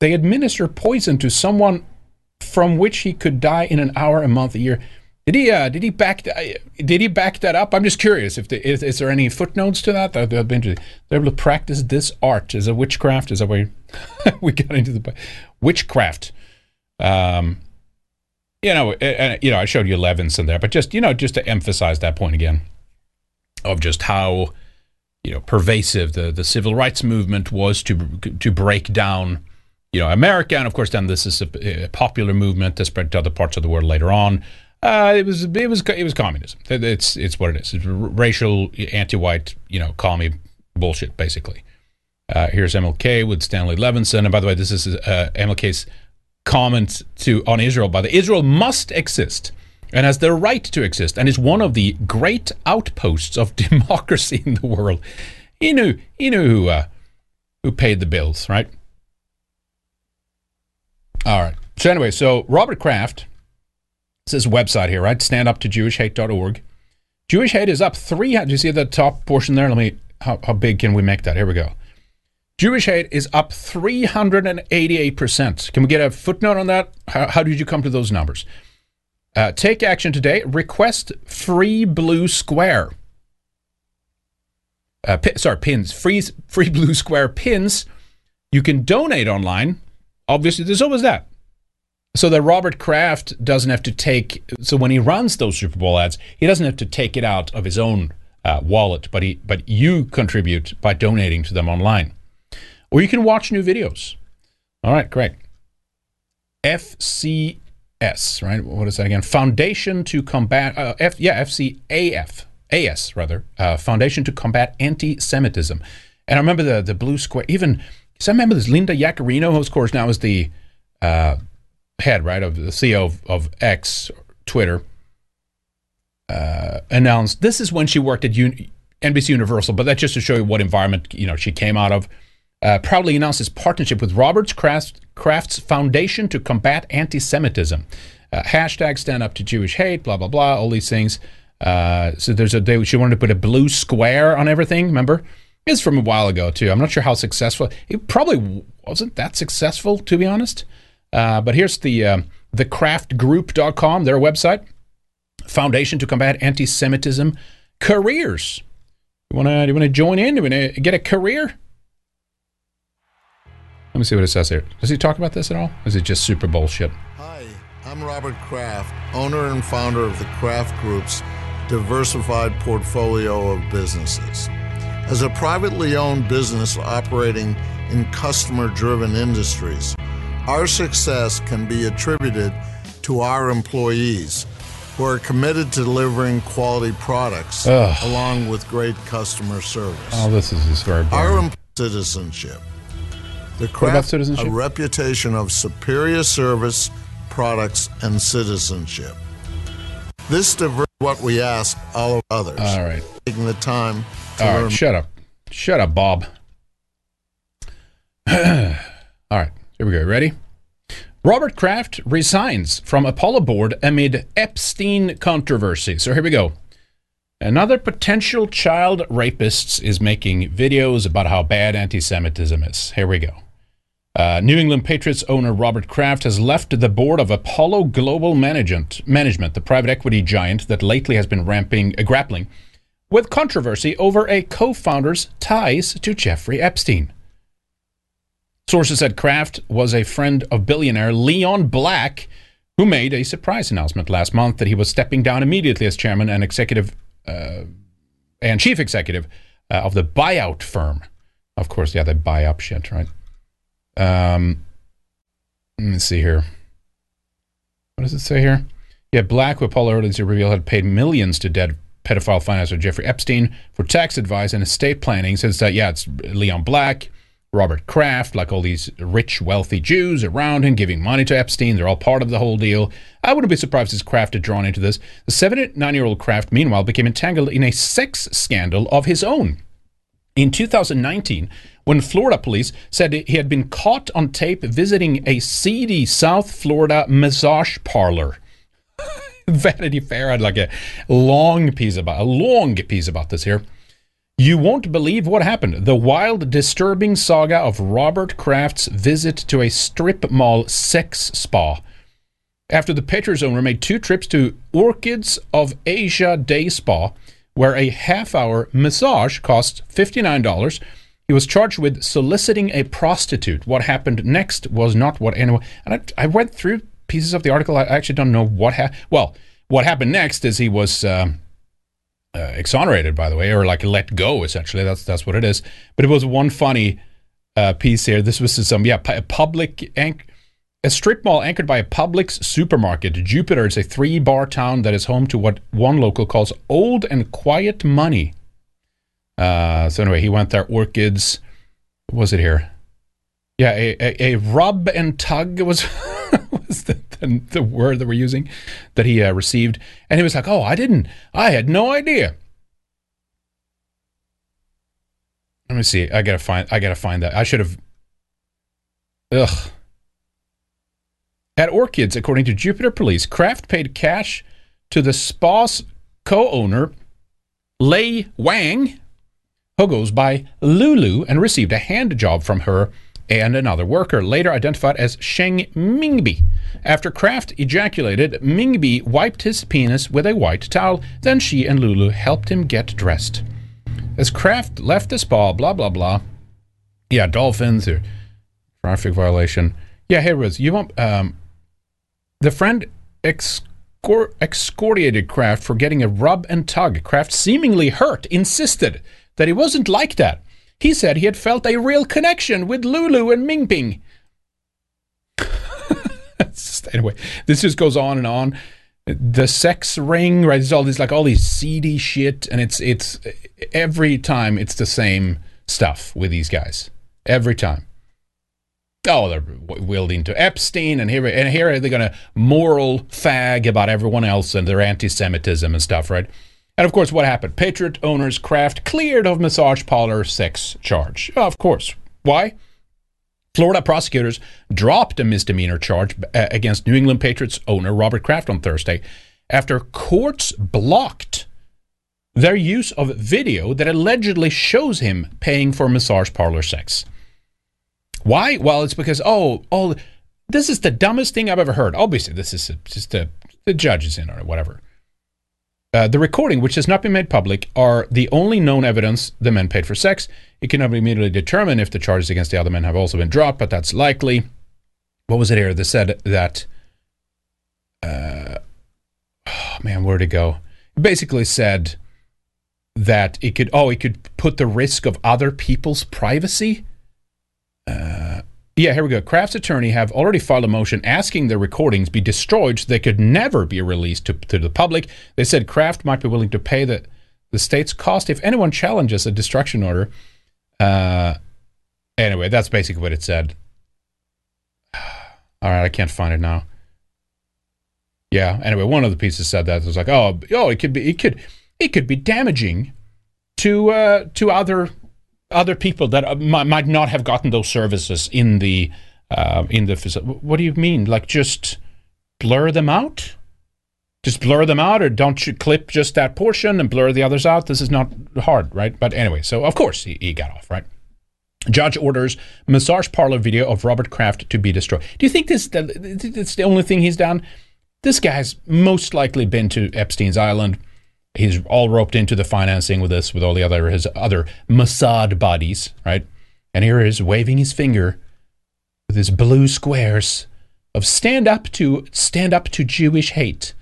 They administer poison to someone from which he could die in an hour, a month, a year. Did he? Uh, did he back? Th- did he back that up? I'm just curious. If the, is, there any footnotes to that? That would be interesting. They're able to practice this art. as a witchcraft? Is that where <laughs> we got into the witchcraft? Um, you know, you know, I showed you Levinson there, but just you know, just to emphasize that point again, of just how you know pervasive the the civil rights movement was to to break down you know America, and of course then this is a, a popular movement that spread to other parts of the world later on. Uh, it was it was it was communism. It's it's what it is. It's racial anti-white, you know, commie bullshit basically. Uh, here's MLK with Stanley Levinson, and by the way, this is uh, MLK's comment to on Israel. By the Israel must exist and has the right to exist, and is one of the great outposts of <laughs> democracy in the world. He knew he knew who uh, who paid the bills, right? All right. So anyway, so Robert Kraft says website here, right? Standuptojewishhate.org. Jewish hate is up three. Do you see the top portion there? Let me. How, how big can we make that? Here we go. Jewish hate is up 388%. Can we get a footnote on that? How, how did you come to those numbers? Uh, take action today. Request free blue square. Uh, sorry, pins. Free, free blue square pins. You can donate online. Obviously, there's always that. So that Robert Kraft doesn't have to take. So when he runs those Super Bowl ads, he doesn't have to take it out of his own uh, wallet, but he, but you contribute by donating to them online, or you can watch new videos. All right, great. FCS, right? What is that again? Foundation to combat. Uh, F, yeah, FCAF, AS rather. Uh, Foundation to combat anti-Semitism. And I remember the the blue square. Even because I remember this Linda Yaccarino, who of course now is the uh, head, right, of the CEO of, of X, Twitter, uh, announced this is when she worked at Un- NBC Universal, but that's just to show you what environment you know she came out of. Uh, proudly announced his partnership with Roberts Kraft, Kraft's Foundation to combat anti-Semitism. Uh, hashtag stand up to Jewish hate, blah blah blah, all these things. Uh, so there's a day she wanted to put a blue square on everything. Remember, it's from a while ago too. I'm not sure how successful. It probably wasn't that successful, to be honest. Uh, but here's the uh, thekraftgroup.com, their website. Foundation to Combat Anti-Semitism Careers. You want to you want to join in? You want to get a career? Let me see what it says here. Does he talk about this at all? Is it just super bullshit? Hi, I'm Robert Kraft, owner and founder of the Kraft Group's diversified portfolio of businesses. As a privately owned business operating in customer driven industries, our success can be attributed to our employees who are committed to delivering quality products Ugh. along with great customer service. Oh, this is just very Our em- citizenship. The craft citizenship? a reputation of superior service, products, and citizenship. This diverts what we ask all of others. All right. Taking the time to All learn right, shut up. Shut up, Bob. <clears throat> All right, here we go. Ready? Robert Kraft resigns from Apollo board amid Epstein controversy. So here we go. Another potential child rapist is making videos about how bad anti Semitism is. Here we go. Uh, New England Patriots owner Robert Kraft has left the board of Apollo Global Management, Management the private equity giant that lately has been ramping, uh, grappling with controversy over a co founder's ties to Jeffrey Epstein. Sources said Kraft was a friend of billionaire Leon Black, who made a surprise announcement last month that he was stepping down immediately as chairman and executive uh, and chief executive uh, of the buyout firm. Of course, yeah, they buy up shit, right? Um, let me see here. What does it say here? Yeah, Black, who Apollo earlier revealed had paid millions to dead pedophile financer Jeffrey Epstein for tax advice and estate planning. Says that yeah, it's Leon Black, Robert Kraft, like all these rich, wealthy Jews around him giving money to Epstein. They're all part of the whole deal. I wouldn't be surprised if Kraft had drawn into this. The 79 year old Kraft, meanwhile, became entangled in a sex scandal of his own. In 2019, when Florida police said he had been caught on tape visiting a seedy South Florida massage parlor. <laughs> Vanity Fair had like a long piece about a long piece about this here. You won't believe what happened. The wild, disturbing saga of Robert Kraft's visit to a strip mall sex spa. After the Patriots owner made two trips to Orchids of Asia Day Spa, where a half hour massage cost $59, he was charged with soliciting a prostitute. What happened next was not what anyone. And I, I went through pieces of the article. I actually don't know what happened. Well, what happened next is he was. Um, uh, exonerated, by the way, or like let go. Essentially, that's that's what it is. But it was one funny uh, piece here. This was some yeah, a public anch- a strip mall anchored by a Publix supermarket. Jupiter is a three-bar town that is home to what one local calls old and quiet money. Uh, so anyway, he went there. Orchids, what was it here? Yeah, a, a, a rub and tug was <laughs> <laughs> was the, the, the, word that we're using that he uh, received, and he was like, "Oh, I didn't. I had no idea." Let me see. I gotta find. I gotta find that. I should have. Ugh. At Orchids, according to Jupiter Police, Kraft paid cash to the spa's co-owner, Lei Wang, who goes by Lulu, and received a hand job from her and another worker, later identified as Sheng Mingbi. After Kraft ejaculated, Mingbi wiped his penis with a white towel. Then she and Lulu helped him get dressed. As Kraft left the spa, blah blah blah. Yeah, dolphins or traffic violation. Yeah, here it was. You want um, the friend excor- excoriated Kraft for getting a rub and tug. Kraft, seemingly hurt, insisted that he wasn't like that. He said he had felt a real connection with Lulu and Mingping. <laughs> anyway, this just goes on and on. The sex ring, right? There's all these like all these seedy shit, and it's it's every time it's the same stuff with these guys. Every time. Oh, they're wielding to Epstein, and here and here they're gonna moral fag about everyone else and their anti-Semitism and stuff, right? And of course, what happened? Patriot owners Kraft cleared of massage parlor sex charge. Of course. Why? Florida prosecutors dropped a misdemeanor charge uh, against New England Patriots owner Robert Kraft on Thursday after courts blocked their use of video that allegedly shows him paying for massage parlor sex. Why? Well, it's because oh, oh, this is the dumbest thing I've ever heard. Obviously, this is just a, the judges in or whatever. Uh, the recording, which has not been made public, are the only known evidence the men paid for sex. It cannot be immediately determined if the charges against the other men have also been dropped, but that's likely. What was it here? They said that. Uh, oh man, where'd it go? Basically said that it could. Oh, it could put the risk of other people's privacy. Uh, yeah, here we go. Kraft's attorney have already filed a motion asking the recordings be destroyed so they could never be released to, to the public. They said Kraft might be willing to pay the, the state's cost if anyone challenges a destruction order. Uh, anyway, that's basically what it said. <sighs> All right, I can't find it now. Yeah. Anyway, one of the pieces said that it was like, oh, oh, it could be, it could, it could be damaging to uh, to other other people that uh, might, not have gotten those services in the uh, in the. What do you mean? Like just blur them out? Just blur them out, or don't you clip just that portion and blur the others out? This is not hard, right? But anyway, so of course he, he got off, right? Judge orders massage parlor video of Robert Kraft to be destroyed. Do you think this it's the only thing he's done? This guy's most likely been to Epstein's Island. He's all roped into the financing with this, with all the other his other Mossad bodies, right? And here he is waving his finger with his blue squares of stand up to stand up to Jewish hate.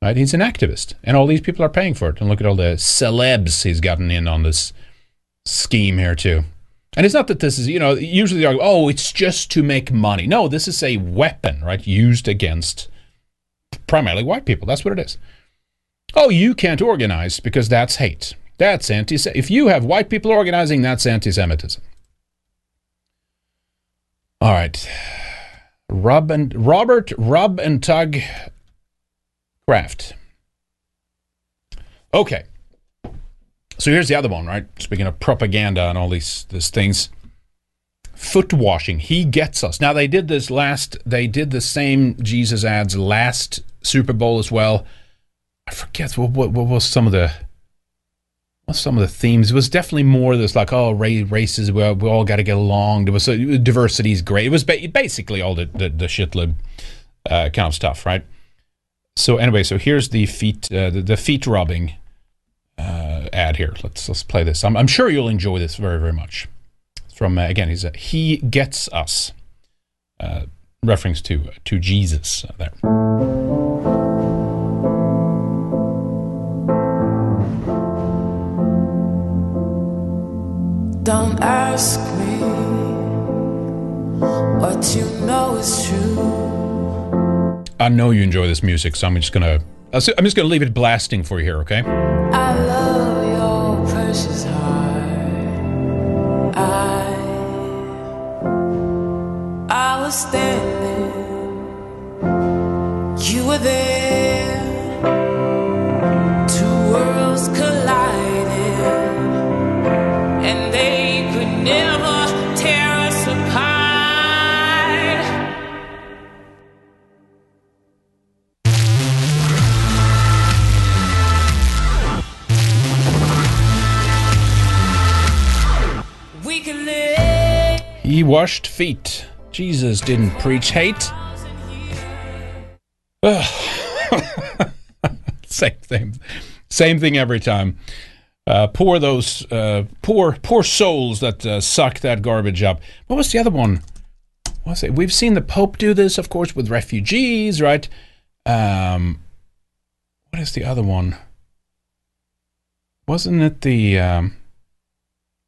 Right? He's an activist, and all these people are paying for it. And look at all the celebs he's gotten in on this scheme here too. And it's not that this is, you know, usually they oh, it's just to make money. No, this is a weapon, right, used against primarily white people. That's what it is. Oh, you can't organize because that's hate. That's anti. If you have white people organizing, that's anti-Semitism. All right, Rub and Robert Rub and Tug Kraft. Okay, so here's the other one, right? Speaking of propaganda and all these these things, foot washing. He gets us. Now they did this last. They did the same Jesus ads last Super Bowl as well. I forget what what, what was some of the what's some of the themes. It was definitely more this like oh races. We all, we all got to get along. There was diversity is great. It was ba- basically all the the, the shitlib uh, kind of stuff, right? So anyway, so here's the feet uh, the, the feet rubbing uh, ad here. Let's let's play this. I'm, I'm sure you'll enjoy this very very much. It's from uh, again, he's a, he gets us, uh, reference to to Jesus uh, there. Don't ask me what you know is true. I know you enjoy this music, so I'm just gonna I'm just gonna leave it blasting for you here, okay? I love your precious heart. I I was standing, you were there. He washed feet. Jesus didn't preach hate. <laughs> Same thing. Same thing every time. Uh, poor those uh, poor poor souls that uh, suck that garbage up. What was the other one? What was it? We've seen the Pope do this, of course, with refugees, right? Um, what is the other one? Wasn't it the um,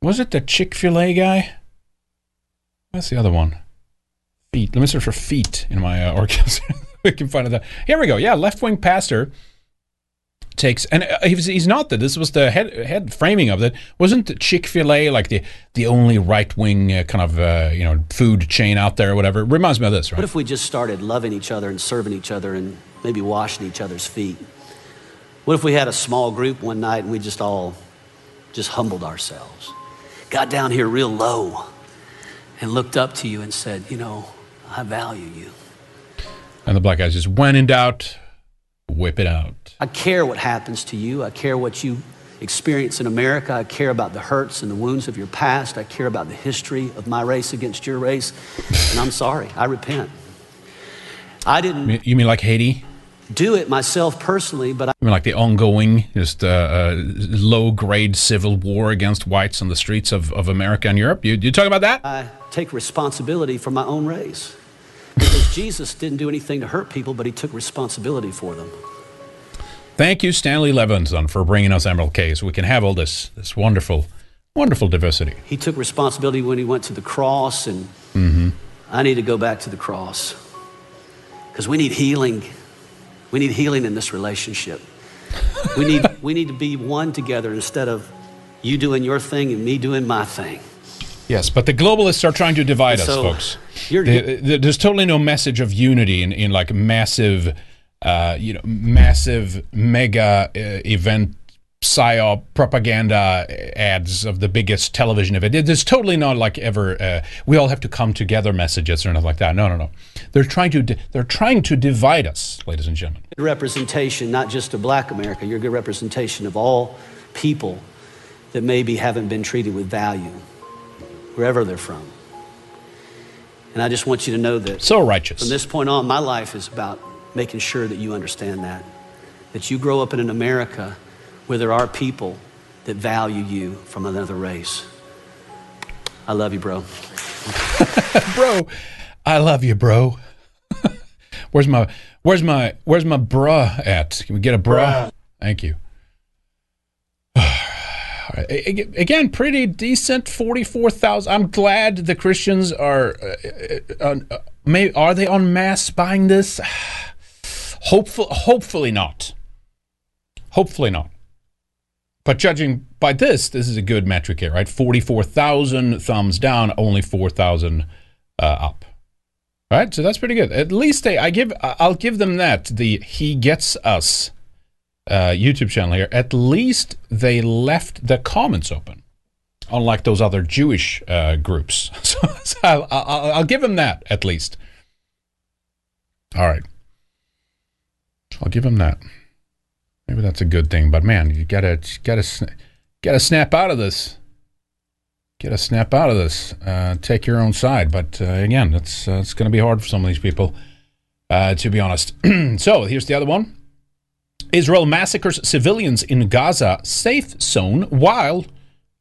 was it the Chick Fil A guy? What's the other one? Feet. Let me search for feet in my uh, <laughs> orchestra. we can find that. Here we go. Yeah, left wing pastor takes, and uh, he's, he's not that. This was the head head framing of it. Wasn't Chick Fil A like the the only right wing uh, kind of uh, you know food chain out there or whatever? It reminds me of this, right? What if we just started loving each other and serving each other and maybe washing each other's feet? What if we had a small group one night and we just all just humbled ourselves, got down here real low, and looked up to you and said, You know, I value you. And the black guys just when in doubt, whip it out. I care what happens to you. I care what you experience in America. I care about the hurts and the wounds of your past. I care about the history of my race against your race. And I'm sorry. I repent. I didn't You mean like Haiti? do it myself personally, but I mean, like the ongoing, just uh, uh, low grade civil war against whites on the streets of, of America and Europe. You, you talking about that? I take responsibility for my own race. Because Jesus didn't do anything to hurt people, but he took responsibility for them. Thank you, Stanley Levinson, for bringing us MLK so we can have all this, this wonderful, wonderful diversity. He took responsibility when he went to the cross, and Mm-hmm. I need to go back to the cross. Because we need healing. We need healing in this relationship. We need, we need to be one together instead of you doing your thing and me doing my thing. Yes, but the globalists are trying to divide us, folks. you're- The- the- there's totally no message of unity in, in like massive, uh, you know, massive mega uh, event psyop propaganda ads of the biggest television event. It's totally not like ever. Uh, we all have to come together messages or anything like that. No, no, no. They're trying to. Di- they're trying to divide us, ladies and gentlemen. Good representation, not just of black America, you're a good representation of all people that maybe haven't been treated with value, wherever they're from. And I just want you to know that So righteous. from this point on, my life is about making sure that you understand that. That you grow up in an America where there are people that value you from another race. I love you, bro. <laughs> bro, I love you, bro. <laughs> where's my where's my where's my bruh at? Can we get a bruh? Bruh. Thank you. Again, pretty decent. Forty-four thousand. I'm glad the Christians are. Uh, uh, uh, may are they on mass buying this? <sighs> Hopeful, hopefully not. Hopefully not. But judging by this, this is a good metric here, right? Forty-four thousand thumbs down, only four thousand uh, up. Right, so that's pretty good. At least they, I give, I'll give them that. The he gets us uh, YouTube channel here. At least they left the comments open, unlike those other Jewish uh, groups. <laughs> So, so I'll, I'll, I'll give them that at least. All right, I'll give them that. Maybe that's a good thing. But man, you gotta, gotta, gotta snap out of this get a snap out of this. Uh, take your own side. But uh, again, it's uh, it's to be hard for some of these people, uh, to be honest. <clears throat> so here's the other one: Israel massacres civilians in Gaza safe zone while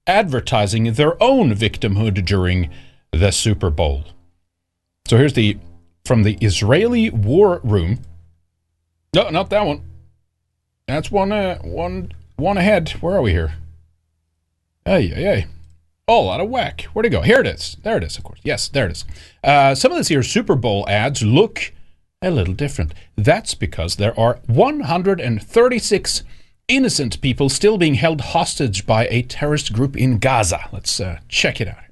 advertising their own victimhood during the Super Bowl. So here's the from the Israeli War Room. No, not that one. That's one uh, one one ahead. Where are we here? Hey, hey, hey all out of whack. Where'd it go? Here it is. There it is, of course. Yes, there it is. Uh, some of these here Super Bowl ads look a little different. That's because there are 136 innocent people still being held hostage by a terrorist group in Gaza. Let's uh, check it out.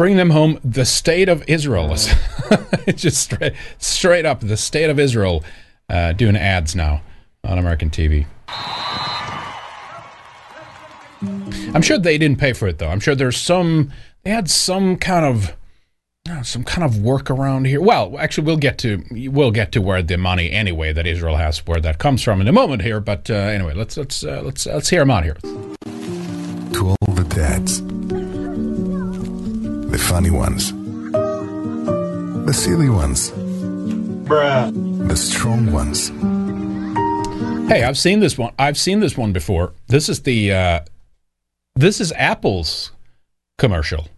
Bring them home. The state of Israel <laughs> is just straight, straight up the state of Israel uh, doing ads now on American TV. I'm sure they didn't pay for it though. I'm sure there's some they had some kind of uh, some kind of workaround here. Well, actually, we'll get to we'll get to where the money anyway that Israel has where that comes from in a moment here. But uh, anyway, let's let's uh, let's let's hear them out here. To all the dads, funny ones, the silly ones, Bruh. the strong ones. Hey, I've seen this one. I've seen this one before. This is the uh, this is Apple's commercial.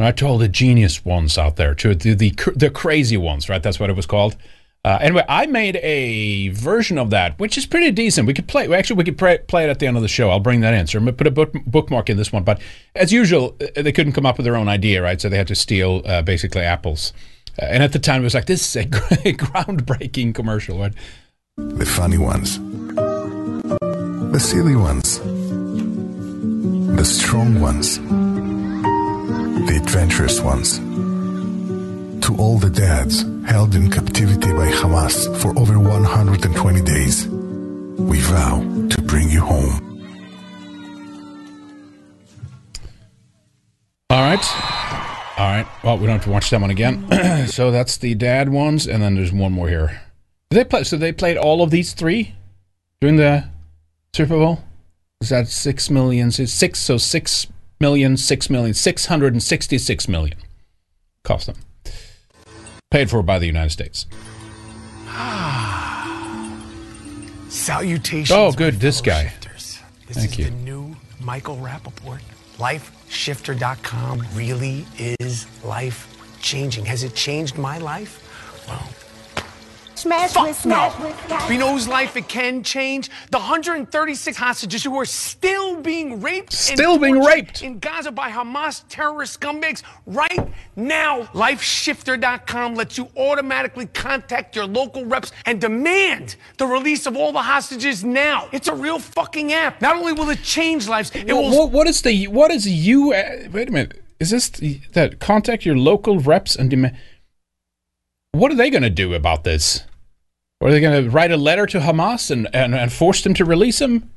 Right, to all the genius ones out there, to the the, the crazy ones, right? That's what it was called. Uh, anyway, I made a version of that, which is pretty decent. We could play. Actually, we could play, play it at the end of the show. I'll bring that in. So I'm gonna put a book, bookmark in this one. But as usual, uh, they couldn't come up with their own idea, right? So they had to steal uh, basically Apple's. Uh, and at the time, it was like this is a <laughs> groundbreaking commercial, right? The funny ones, the silly ones, the strong ones, the adventurous ones. To all the dads held in captivity by Hamas for over 120 days, we vow to bring you home. All right. All right. Well, we don't have to watch that one again. <clears throat> so that's the dad ones, and then there's one more here. Did they play? So they played all of these three during the Super Bowl. Is that six million? Six. So six million, six million, six hundred and sixty-six million cost them. Paid for by the United States. <sighs> Salutations. Oh, good. This guy. This Thank is you. the new Michael Rapaport. LifeShifter.com really is life changing. Has it changed my life? Well, Smash Fuck no. But you know whose life it can change? The 136 hostages who are still being raped. Still and being raped. in Gaza by Hamas terrorist scumbags right now. LifeShifter.com lets you automatically contact your local reps and demand the release of all the hostages now. It's a real fucking app. Not only will it change lives, it What- will what- what is the what is you? Uh, wait a minute. Is this the, that contact your local reps and demand? What are they going to do about this? Are they going to write a letter to Hamas and, and, and force them to release him?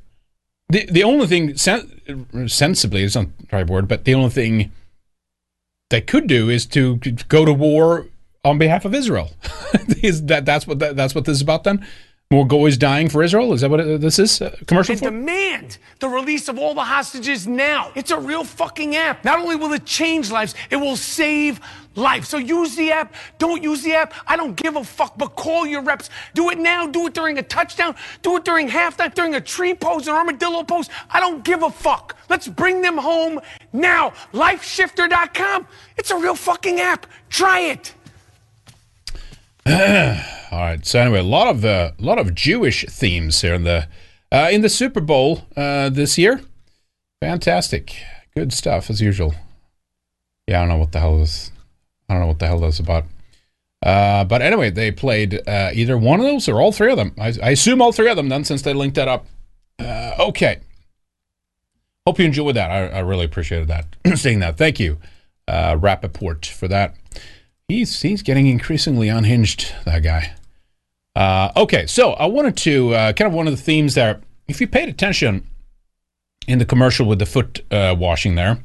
The the only thing sen- sensibly is not the right word, but the only thing they could do is to go to war on behalf of Israel. <laughs> is that that's what that, that's what this is about then? More boys dying for Israel? Is that what this is? Uh, commercial for? demand the release of all the hostages now. It's a real fucking app. Not only will it change lives, it will save life. So use the app. Don't use the app. I don't give a fuck, but call your reps. Do it now. Do it during a touchdown. Do it during halftime, during a tree pose, an armadillo pose. I don't give a fuck. Let's bring them home now. LifeShifter.com. It's a real fucking app. Try it. All right. So anyway, a lot of uh, a lot of Jewish themes here in the uh, in the Super Bowl uh, this year. Fantastic, good stuff as usual. Yeah, I don't know what the hell this. I don't know what the hell that's about. Uh, but anyway, they played uh, either one of those or all three of them. I, I assume all three of them then, since they linked that up. Uh, okay. Hope you enjoyed that. I, I really appreciated that, <clears throat> seeing that. Thank you, uh, Rapaport, for that. He's he's getting increasingly unhinged. That guy. Uh, okay, so I wanted to uh, kind of one of the themes there. If you paid attention in the commercial with the foot uh, washing there,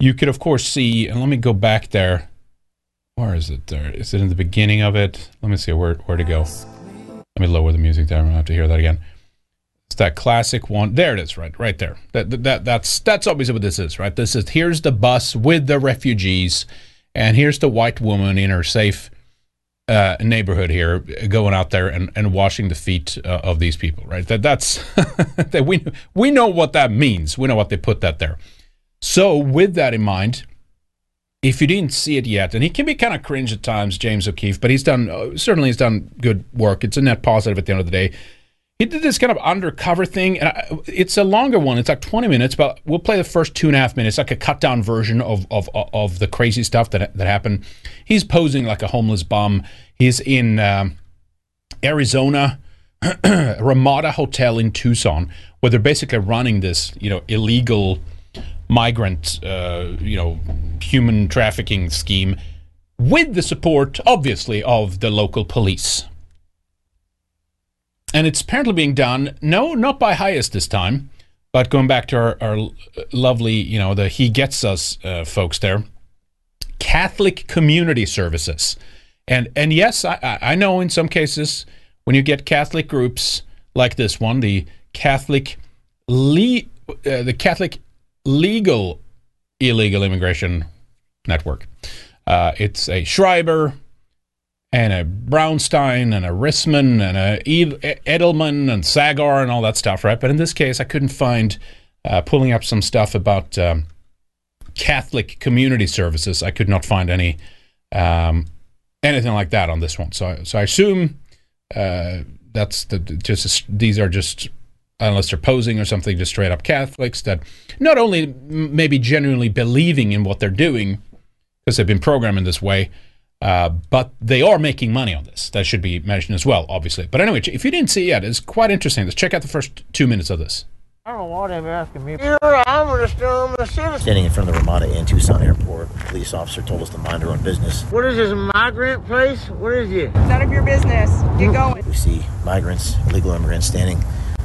you could of course see. And let me go back there. Where is it? There is it in the beginning of it? Let me see where where to go. Let me lower the music there. I'm gonna have to hear that again. It's that classic one. There it is, right, right there. That, that, that that's that's obviously what this is, right? This is here's the bus with the refugees, and here's the white woman in her safe uh, neighborhood here, going out there and, and washing the feet uh, of these people, right? That that's <laughs> that we we know what that means. We know what they put that there. So with that in mind, if you didn't see it yet, and he can be kind of cringe at times, James O'Keefe, but he's done uh, certainly he's done good work. It's a net positive at the end of the day. He did this kind of undercover thing, and I, it's a longer one. It's like 20 minutes, but we'll play the first two and a half minutes, like a cut down version of of of the crazy stuff that that happened. He's posing like a homeless bum. He's in um, Arizona, <clears throat> Ramada Hotel in Tucson, where they're basically running this, you know, illegal migrant, uh, you know, human trafficking scheme with the support, obviously, of the local police. And it's apparently being done, no, not by HIAS this time, but going back to our, our lovely, you know, the He Gets Us uh, folks there, Catholic Community Services. And and yes, I, I know in some cases when you get Catholic groups like this one, the Catholic le- uh, the Catholic legal illegal immigration network. Uh, it's a Schreiber and a Brownstein and a Rissman and a Edelman and Sagar and all that stuff, right? But in this case, I couldn't find uh, pulling up some stuff about um, Catholic community services. I could not find any um, anything like that on this one. So, so I assume uh, that's the just these are just unless they're posing or something, just straight up Catholics that not only maybe genuinely believing in what they're doing because they've been programmed in this way, uh, but they are making money on this. That should be mentioned as well, obviously. But anyway, if you didn't see it yet, it's quite interesting. Let's check out the first two minutes of this. I don't know why they're asking me. Here, I'm a I'm a citizen. Standing in front of the Ramada Inn Tucson Airport, a police officer told us to mind our own business. What is this, migrant place? What is it? None of your business. Get going. We see migrants, illegal immigrants standing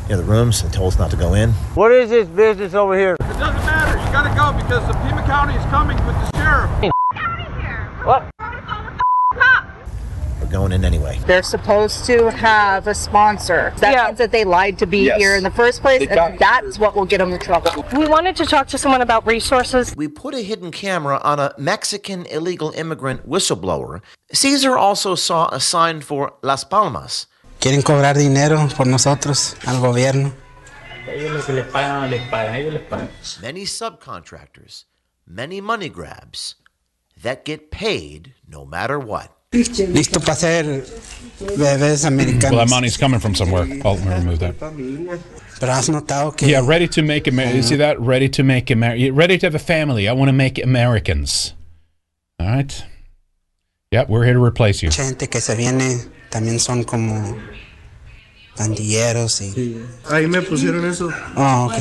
near the rooms and told us not to go in. What is this business over here? It doesn't matter. You gotta go because the Pima County is coming with the sheriff. get out of What? We're going in anyway. They're supposed to have a sponsor. That means that they lied to be Yes. here in the first place, They and that's what will get them in trouble. We wanted to talk to someone about resources. We put a hidden camera on a Mexican illegal immigrant whistleblower. Caesar also saw a sign for Las Palmas. Quieren cobrar dinero por nosotros al gobierno. Ellos lo que les pagan, les pagan, ellos les pagan. Many subcontractors, many money grabs that get paid no matter what. Listo para ser bebés americanos. Well, that money's coming from somewhere. Oh, let me remove that. Pero has notado que Yeah, ready to make America. You see that? Ready to make America. Ready to have a family. I want to make Americans. All right. Yep, we're here to replace you. mucha gente que se viene también son como pandilleros y... Ahí me pusieron eso. Oh, ok.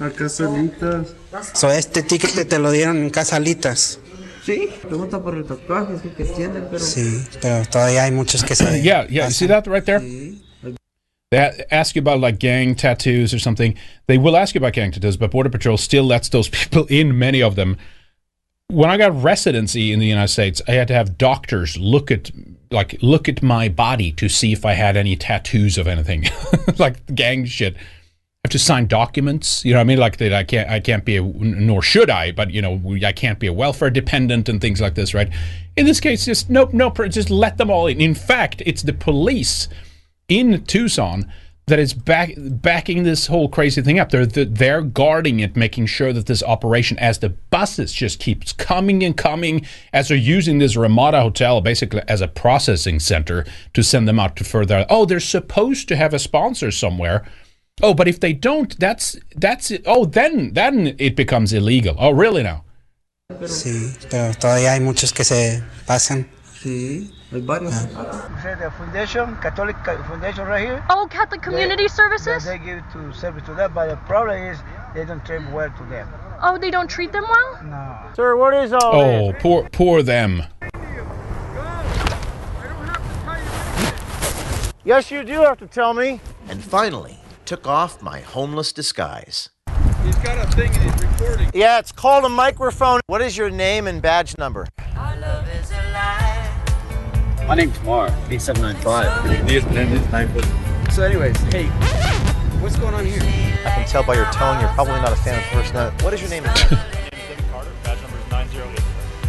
Acá salitas. So, este ticket te lo dieron en Casa Alitas. Sí, pregunta por el tatuaje, sí que tiene, pero. Sí, pero todavía hay muchos que se... yeah, yeah. See that right there? They ask you about like gang tattoos or something. They will ask you about gang tattoos, but Border Patrol still lets those <laughs> people in. Many of them. When I got residency in the United States, I had to have doctors look at like look at my body to see if I had any tattoos of anything, <laughs> like gang shit. I have to sign documents. You know what I mean? Like that I can't I can't be a nor should I, but you know I can't be a welfare dependent and things like this, right? In this case, just nope, nope, just let them all in. In fact, it's the police in Tucson that is back backing this whole crazy thing up. They're they're guarding it, making sure that this operation, as the buses just keeps coming and coming, as they're using this Ramada Hotel basically as a processing center to send them out to further. Oh, they're supposed to have a sponsor somewhere. Oh, but if they don't, that's that's it. Oh, then then it becomes illegal. Oh, really now? Sí, pero todavía hay muchos que se pasan. Sí, hay varios. Ah. The foundation, Catholic foundation right here. Oh, Catholic Community Services? They give to service to them, but the problem is they don't treat well to them. Oh, they don't treat them well? No. Sir, what is all Oh, poor poor them. Yes, you do have to tell me. And finally, took off my homeless disguise. He's got a thing and he's recording. Yeah, it's called a microphone. What is your name and badge number? My name's Mark, B795. So, anyways, hey, what's going on here? I can tell by your tone you're probably not a fan of First Net. What is your name again?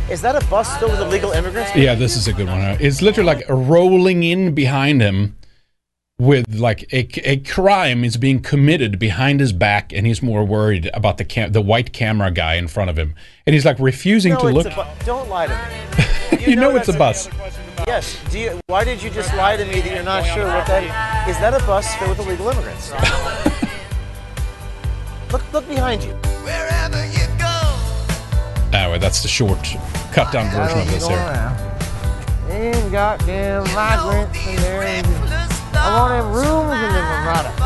Is that a bus filled with illegal immigrants? Yeah, this is a good one. It's literally like rolling in behind him with like a, a crime is being committed behind his back, and he's more worried about the cam- the white camera guy in front of him, and he's like refusing No, to it's look. a bu- Don't lie to me. <laughs> you know it's a bus. Yes. Do you, why did you just lie to me that you're not sure what that is? That a bus filled with illegal immigrants? <laughs> look, look behind you. Anyway, that's the short, cut down version of this here. Them goddamn migrants in there. And I want them rooms in the Ramada.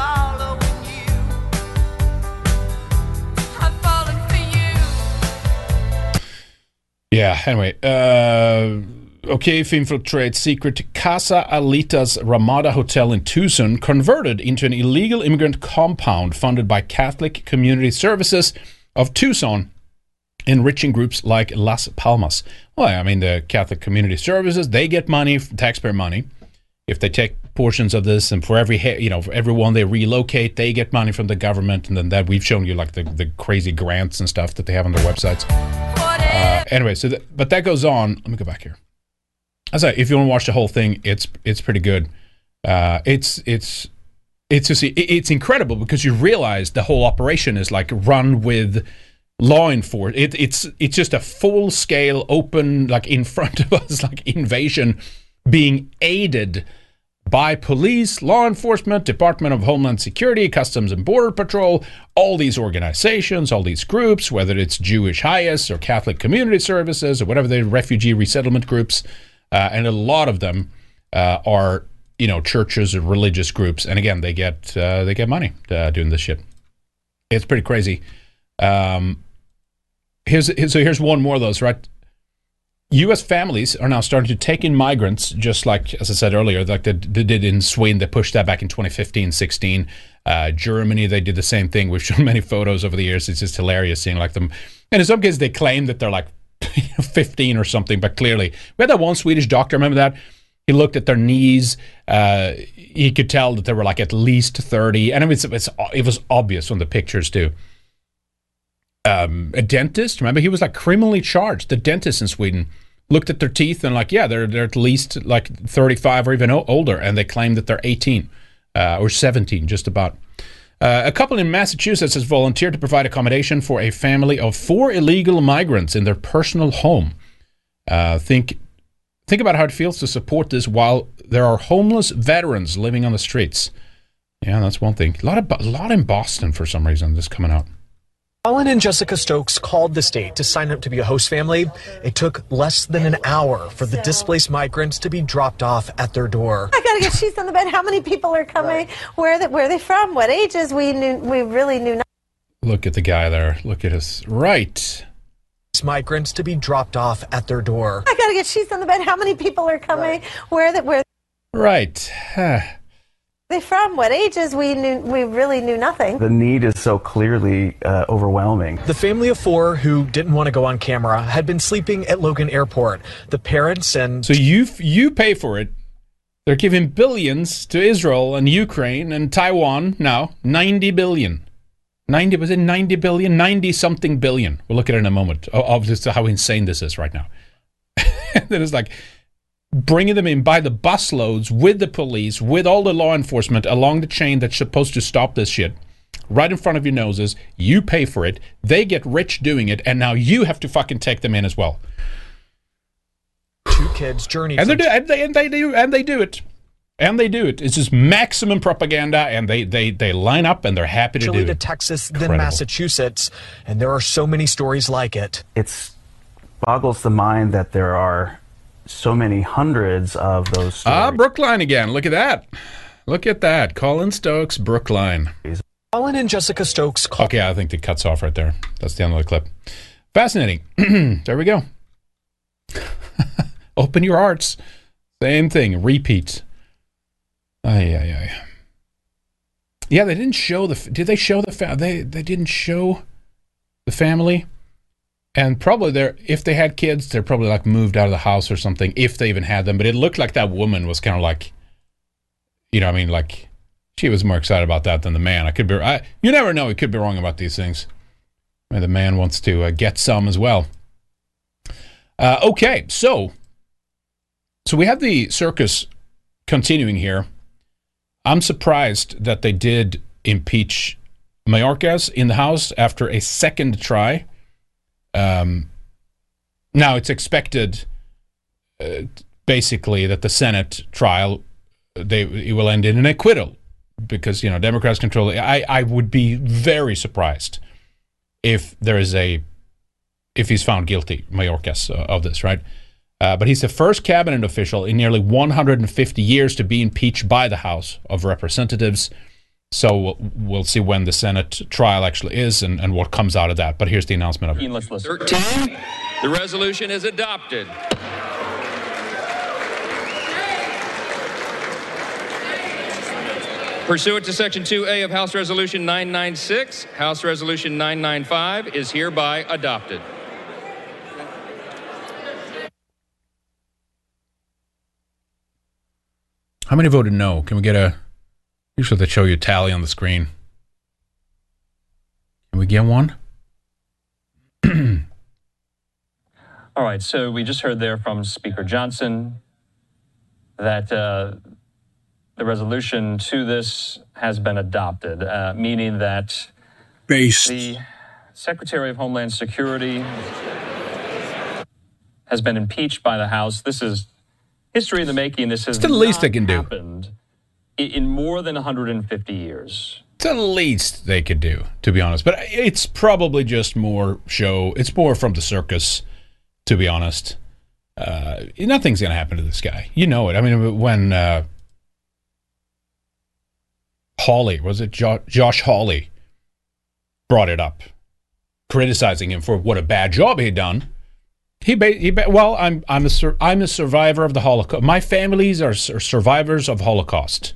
Yeah, anyway. Uh, O'Keefe infiltrates secret Casa Alitas Ramada Hotel in Tucson, converted into an illegal immigrant compound funded by Catholic Community Services of Tucson, enriching groups like Las Palmas. Well, I mean, the Catholic Community Services, they get money, taxpayer money. If they take portions of this, and for every you know, for everyone they relocate, they get money from the government, and then that we've shown you like the, the crazy grants and stuff that they have on their websites. Uh, anyway, so that, but that goes on. Let me go back here. I say, if you want to watch the whole thing, it's it's pretty good. Uh, it's it's it's just it's incredible because you realize the whole operation is like run with law enforcement. It, it's it's just a full scale, open, like in front of us, <laughs> like invasion being aided by police, law enforcement, Department of Homeland Security, Customs and Border Patrol, all these organizations, all these groups, whether it's Jewish HIAS or Catholic Community Services or whatever the refugee resettlement groups, uh, and a lot of them uh, are you know churches or religious groups, and again they get uh, they get money uh, doing this shit. It's pretty crazy. Um, here's so here's one more of those right. U.S. families are now starting to take in migrants, just like, as I said earlier, like they, they did in Sweden. They pushed that back in 2015, 16. Uh, Germany, they did the same thing. We've <laughs> shown many photos over the years. It's just hilarious seeing like them. And in some cases, they claim that they're like <laughs> 15 or something, but clearly, we had that one Swedish doctor. Remember that? He looked at their knees. Uh, he could tell that they were like at least 30. And it was, it was obvious on the pictures, too um, a dentist. Remember, he was like criminally charged. The dentist in Sweden looked at their teeth and like, yeah, they're they're at least like 35 or even older, and they claim that they're 18 uh, or 17, just about. Uh, a couple in Massachusetts has volunteered to provide accommodation for a family of four illegal migrants in their personal home. Uh, think think about how it feels to support this while there are homeless veterans living on the streets. Yeah, that's one thing. A lot of a lot in Boston for some reason. This coming out. Colin and Jessica Stokes called the state to sign up to be a host family. It took less than an hour for the displaced migrants to be dropped off at their door. I gotta get sheets on the bed. How many people are coming? Where are they, where are they from? What ages? We knew. We really knew. Not- Look at the guy there. Look at his right. Migrants to be dropped off at their door. I gotta get sheets on the bed. How many people are coming? Where are they, where are Right. They from? What ages? We knew. We really knew nothing. The need is so clearly uh, overwhelming. The family of four who didn't want to go on camera had been sleeping at Logan Airport. The parents and So you you pay for it. They're giving billions to Israel and Ukraine and Taiwan now. 90 billion. 90 was it 90 billion? 90 something billion. We'll look at it in a moment of of just how insane this is right now. and <laughs> then it's like bringing them in by the busloads with the police, with all the law enforcement along the chain that's supposed to stop this shit. Right in front of your noses, you pay for it. They get rich doing it, and now you have to fucking take them in as well. two kids journeyed And they do, and they, and they do, and they do it, and they do it. It's just maximum propaganda, and they they they line up, and they're happy to Chile do to it. Texas, Incredible. then Massachusetts, and there are so many stories like it. It's boggles the mind that there are so many hundreds of those stories. Ah, Brookline again. Look at that. Look at that. Colin Stokes, Brookline. Colin and Jessica Stokes called Okay, I think it cuts off right there. That's the end of the clip. Fascinating. <clears throat> there we go. <laughs> Open your hearts. Same thing. Repeat. Ay, ay, ay. Yeah, they didn't show the. Did they show the? Fa- they they didn't show the family, and probably they're if they had kids, they're probably like moved out of the house or something if they even had them. But it looked like that woman was kind of like, you know, I mean, like she was more excited about that than the man. I could be. I, you never know. He could be wrong about these things. Maybe the man wants to uh, get some as well. Uh, okay, so so we have the circus continuing here. I'm surprised that they did impeach Mayorkas in the House after a second try. Um, now it's expected, uh, basically, that the Senate trial they it will end in an acquittal because you know Democrats control. I I would be very surprised if there is a if he's found guilty, Mayorkas, uh, of this, right? Uh, but he's the first cabinet official in nearly 150 years to be impeached by the House of Representatives. So we'll, we'll see when the Senate trial actually is and, and what comes out of that. But here's the announcement of it. 13. The resolution is adopted. Pursuant to Section 2A of House Resolution 996, House Resolution 995 is hereby adopted. How many voted no? Can we get a. Usually they show you a tally on the screen. Can we get one? <clears throat> All right, so we just heard there from Speaker Johnson that uh, the resolution to this has been adopted, uh, meaning that the Secretary of Homeland Security has been impeached by the House. This is history in the making. This has It's the least not they can do. happened i- in more than 150 years. It's the least they could do, to be honest. But it's probably just more show. It's more from the circus, to be honest. Uh, nothing's going to happen to this guy. You know it. I mean, when uh, Hawley, was it jo- Josh Hawley, brought it up, criticizing him for what a bad job he'd done. He, ba- he ba- well, I'm I'm a sur- I'm a survivor of the Holocaust. My families are, sur- survivors of Holocaust.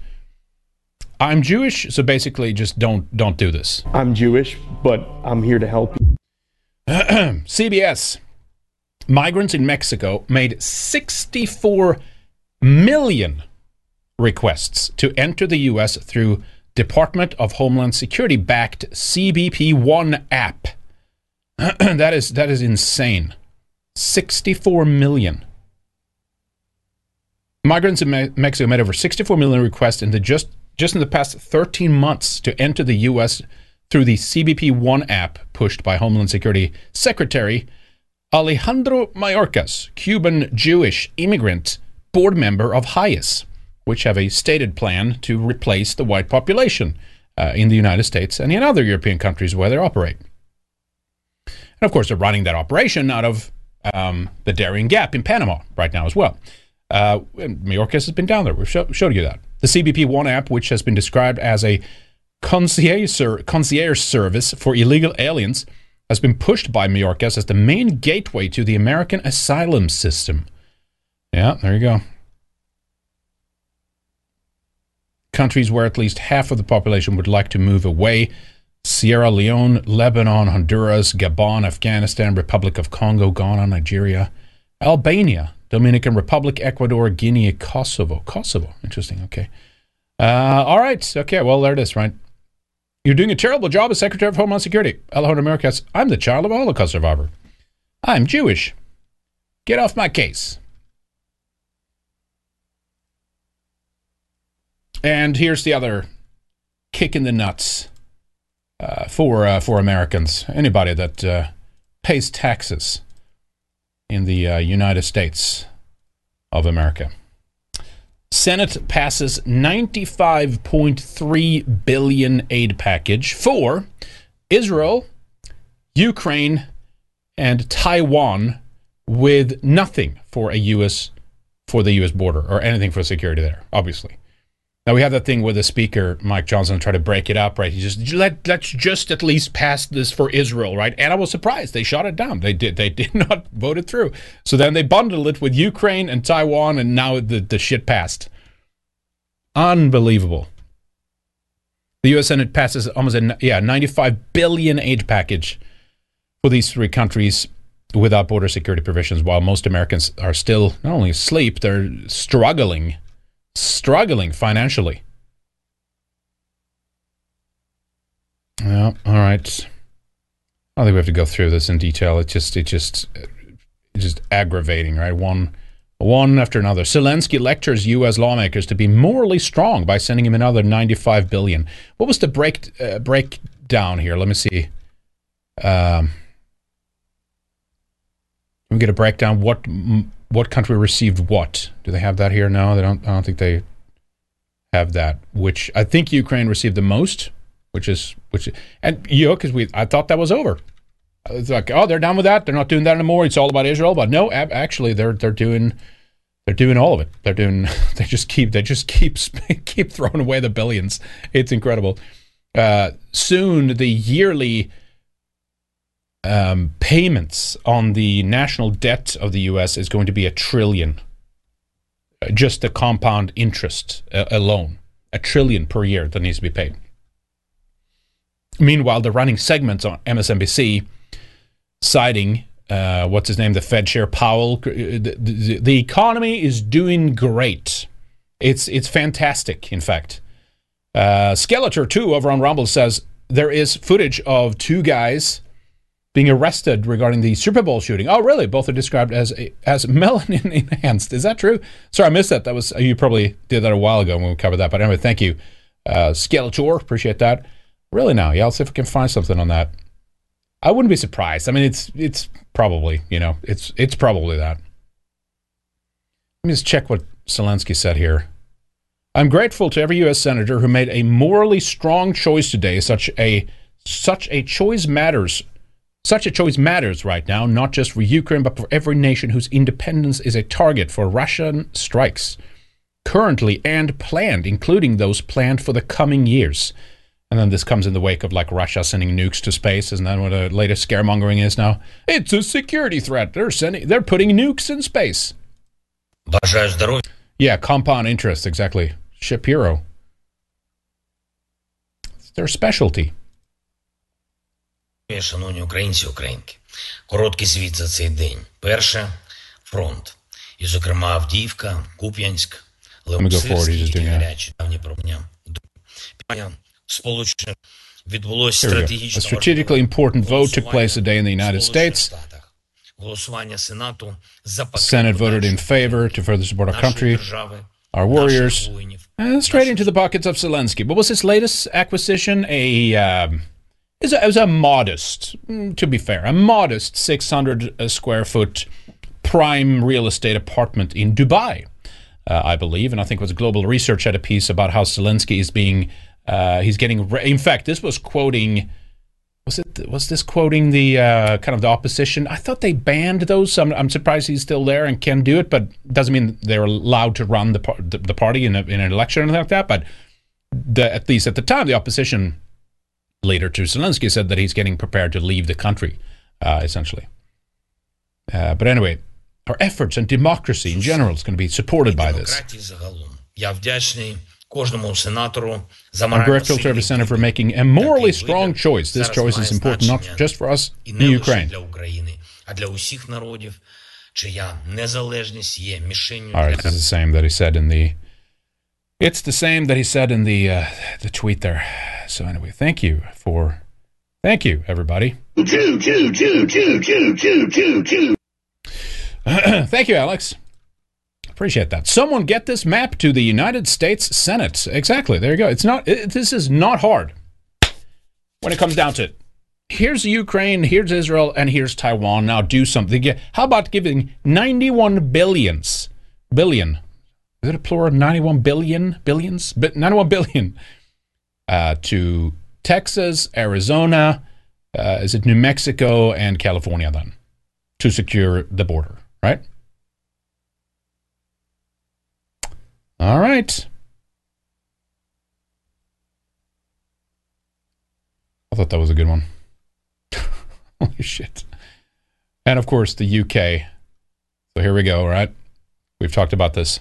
I'm Jewish, so basically, just don't don't do this. I'm Jewish, but I'm here to help you. <clears throat> CBS. Migrants in Mexico made 64 million requests to enter the U.S. through Department of Homeland Security backed CBP One app. <clears throat> that is that is insane. 64 million. Migrants in Me- Mexico made over 64 million requests in the just just in the past 13 months to enter the U.S. through the CBP One app pushed by Homeland Security Secretary Alejandro Mayorkas, Cuban Jewish immigrant, board member of HIAS, which have a stated plan to replace the white population uh, in the United States and in other European countries where they operate. And of course, they're running that operation out of um, the Darien Gap in Panama right now as well. Uh, Mayorkas has been down there. We've show, showed you that. The CBP One app, which has been described as a concierge, ser- concierge service for illegal aliens, has been pushed by Mayorkas as the main gateway to the American asylum system. Yeah, there you go. Countries where at least half of the population would like to move away Sierra Leone, Lebanon, Honduras, Gabon, Afghanistan, Republic of Congo, Ghana, Nigeria, Albania, Dominican Republic, Ecuador, Guinea, Kosovo. Kosovo. Interesting. Okay. Uh, all right. Okay. Well, there it is, right? You're doing a terrible job as Secretary of Homeland Security. Alejandro Mayorkas, I'm the child of a Holocaust survivor. I'm Jewish. Get off my case. And here's the other kick in the nuts uh, for uh, for Americans. Anybody that uh, pays taxes in the uh, United States of America. Senate passes 95.3 billion aid package for Israel, Ukraine, and Taiwan with nothing for a US for the US border or anything for security there, obviously. Now we have that thing where the speaker Mike Johnson tried to break it up, right? He just let let's just at least pass this for Israel, right? And I was surprised they shot it down. They did they <laughs> did not vote it through. So then they bundled it with Ukraine and Taiwan, and now the the shit passed. Unbelievable. The U.S. Senate passes almost a yeah 95 billion aid package for these three countries without border security provisions, while most Americans are still not only asleep, they're struggling struggling financially. Yeah, all right. I don't think we have to go through this in detail. It's just, it just, it's just aggravating, right? One, one after another. Zelensky lectures U.S. lawmakers to be morally strong by sending him another 95 billion. What was the break uh, breakdown here? Let me see. Um, we get a breakdown. What what country received what? Do they have that here? No, they don't. I don't think they have that. Which I think Ukraine received the most, which is which, and you know, because we I thought that was over. It's like, oh, they're done with that. They're not doing that anymore. It's all about Israel. But no, actually, they're they're doing they're doing all of it. They're doing <laughs> they just keep they just keep <laughs> keep throwing away the billions. It's incredible. Uh, soon, the yearly um, payments on the national debt of the U.S. is going to be a trillion. Uh, just the compound interest uh, alone, a trillion per year that needs to be paid. Meanwhile, the running segments on MSNBC citing uh, what's his name, the Fed chair Powell, uh, the, the, the economy is doing great. It's it's fantastic. In fact, uh, Skeletor too over on Rumble says there is footage of two guys being arrested regarding the Super Bowl shooting. Oh, really? Both are described as as <laughs> melanin enhanced. Is that true? Sorry, I missed that. That was you probably did that a while ago when we covered that. But anyway, thank you, uh, Skeletor. Appreciate that. Really now, yeah. I'll see if we can find something on that. I wouldn't be surprised. I mean, it's it's probably you know it's it's probably that. Let me just check what Zelensky said here. I'm grateful to every U.S. senator who made a morally strong choice today. Such a such a choice matters such a choice matters right now, not just for Ukraine, but for every nation whose independence is a target for Russian strikes, currently and planned, including those planned for the coming years. And then this comes in the wake of like Russia sending nukes to space, isn't that what the latest scaremongering is now? It's a security threat. They're sending, they're putting nukes in space. Yeah, compound interest, exactly. Shapiro. It's their specialty. Шановні українці, українки, короткий звіт за цей день. Перше фронт, і, зокрема, Авдіївка, Куп'янськ, Левосирський, гарячі давні проблеми. Сполучених відбулося стратегічне A strategically important vote took place today in the United States. Голосування Сенату за Senate voted in favor to further support our country, our warriors, and straight into the pockets of Zelensky. What was his latest acquisition? A um, is a, a modest, mm, to be fair, a modest 600 uh, square foot prime real estate apartment in Dubai, uh, I believe. And I think it was Global Research had a piece about how Zelensky is being, uh, he's getting, re- in fact, this was quoting, was it, was this quoting the uh, kind of the opposition? I thought they banned those. I'm, I'm surprised he's still there and can do it, but doesn't mean they're allowed to run the, par- the, the party in, a, in an election or anything like that. But the, at least at the time, the opposition later to Zelensky said that he's getting prepared to leave the country, uh, essentially. Uh, but anyway, our efforts and democracy in general is going to be supported by this. I'm grateful to every senator for making a morally strong choice. This choice is important not just for us in Ukraine. All right, this is the same that he said in the it's the same that he said in the uh, the tweet there. So anyway, thank you for, thank you everybody. Choo, choo, choo, choo, choo, choo, choo, choo. Thank you, Alex. Appreciate that. Someone get this map to the United States Senate. Exactly. There you go. It's not. It, this is not hard when it comes down to it. Here's Ukraine. Here's Israel, and here's Taiwan. Now do something. How about giving 91 billions, billion? Is it a plural? 91 billion billions, Bi- 91 billion uh, to Texas, Arizona. Uh, is it New Mexico and California then to secure the border? Right. All right. I thought that was a good one. <laughs> Holy shit. And of course, the UK. So here we go, right? We've talked about this.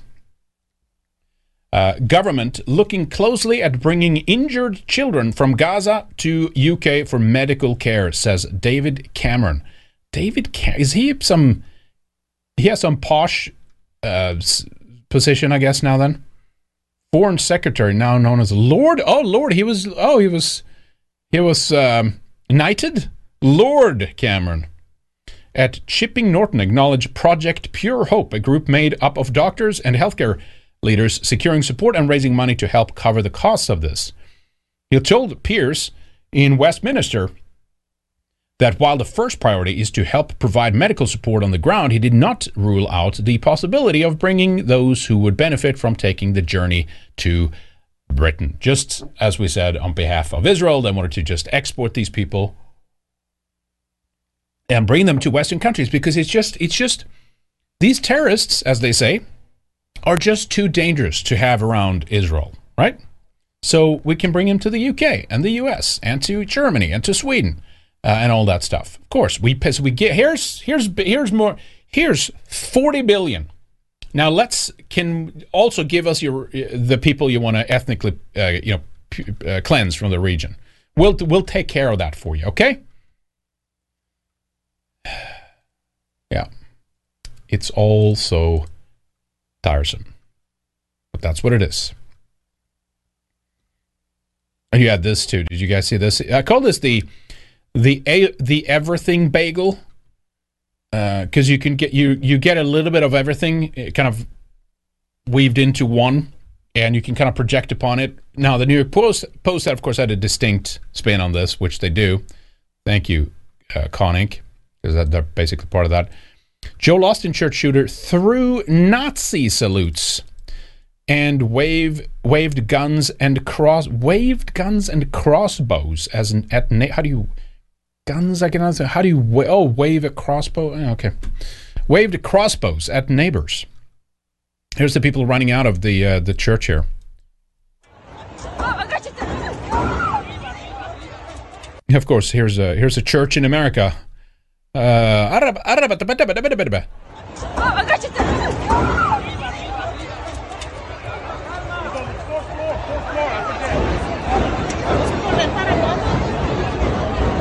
Uh, government looking closely at bringing injured children from Gaza to UK for medical care, says David Cameron. David, Cam- is he some? He has some posh uh, position, I guess. Now then, foreign secretary, now known as Lord. Oh, Lord, he was. Oh, he was. He was um, knighted, Lord Cameron. At Chipping Norton acknowledged Project Pure Hope, a group made up of doctors and healthcare leaders securing support and raising money to help cover the costs of this. He told peers in Westminster that while the first priority is to help provide medical support on the ground, he did not rule out the possibility of bringing those who would benefit from taking the journey to Britain. Just as we said on behalf of Israel, they wanted to just export these people and bring them to Western countries because it's just it's just these terrorists, as they say, are just too dangerous to have around Israel, right? So we can bring him to the UK and the US and to Germany and to Sweden uh, and all that stuff. Of course, we we get here's here's here's more here's 40 billion. Now let's can also give us your the people you want to ethnically uh, you know uh, cleanse from the region. We'll we'll take care of that for you, okay? <sighs> Yeah. It's all so tiresome. But that's what it is. And you had this too. Did you guys see this? I call this the the a, the everything bagel because you can get you you get a little bit of everything eh, kind of weaved into one, and you can kind of project upon it. Now the New York Post Post of course had a distinct spin on this, which they do. Thank you, uh, because that, they're basically part of that. Joel Osteen church shooter threw Nazi salutes and wave waved guns and cross waved guns and crossbows as an at how do you guns I can answer how do you oh wave a crossbow Eh, okay waved crossbows at neighbors. Here's the people running out of the uh, the church here. Of course, here's a here's a church in America. قرب قرب دبا دبا دبا دبا دبا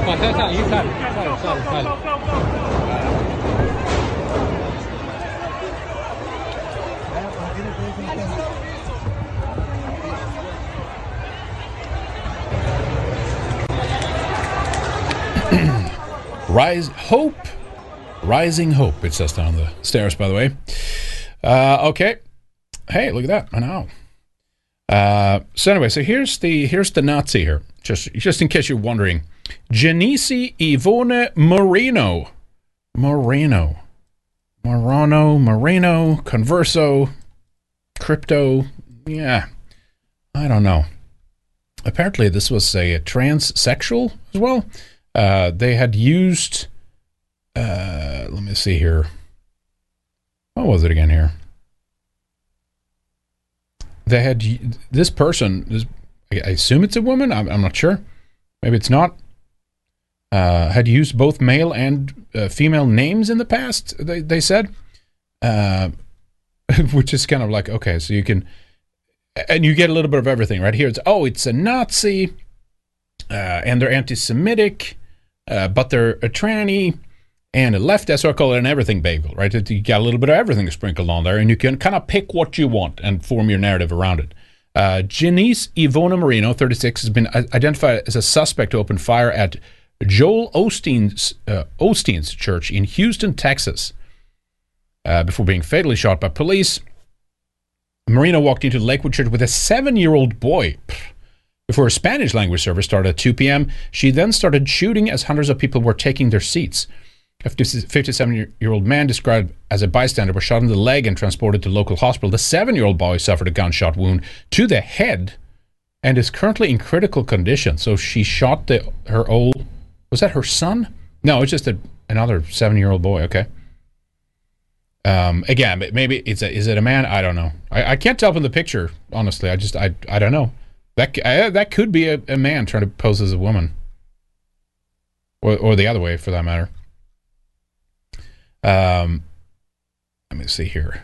تعال تعال تعال تعال Rise hope, rising hope. It says down the stairs, by the way. Uh, okay. Hey, look at that! I know. Uh, so anyway, so here's the here's the Nazi here. Just just in case you're wondering, Genesi Ivone Moreno. Moreno. Morano, Moreno, Converso, Crypto. Yeah. I don't know. Apparently, this was a, transsexual as well. Uh, they had used. Uh, let me see here. What was it again here? They had this person. I assume it's a woman. I'm, I'm not sure. Maybe it's not. Uh, had used both male and uh, female names in the past. They they said, uh, <laughs> which is kind of like okay, so you can, and you get a little bit of everything right here. It's oh, it's a Nazi, uh, and they're anti-Semitic, uh, but they're a tranny and a left. It an everything bagel, right? You got a little bit of everything sprinkled on there, and you can kind of pick what you want and form your narrative around it. Uh, Janice Ivona Marino, 36, has been identified as a suspect to open fire at Joel Osteen's, uh, Osteen's church in Houston, Texas, uh, before being fatally shot by police. Marino walked into Lakewood Church with a seven year old boy. Before a Spanish language service started at 2 p.m., she then started shooting as hundreds of people were taking their seats. A 57 year old man described as a bystander was shot in the leg and transported to local hospital. The seven year old boy suffered a gunshot wound to the head and is currently in critical condition. So she shot the, her old was that her son? No, it's just a, another seven year old boy. Okay. Um, again, maybe it's a, is it a man? I don't know. I, I can't tell from the picture. Honestly, I just I I don't know. That I, that could be a, a man trying to pose as a woman, or or the other way for that matter. Um, let me see here.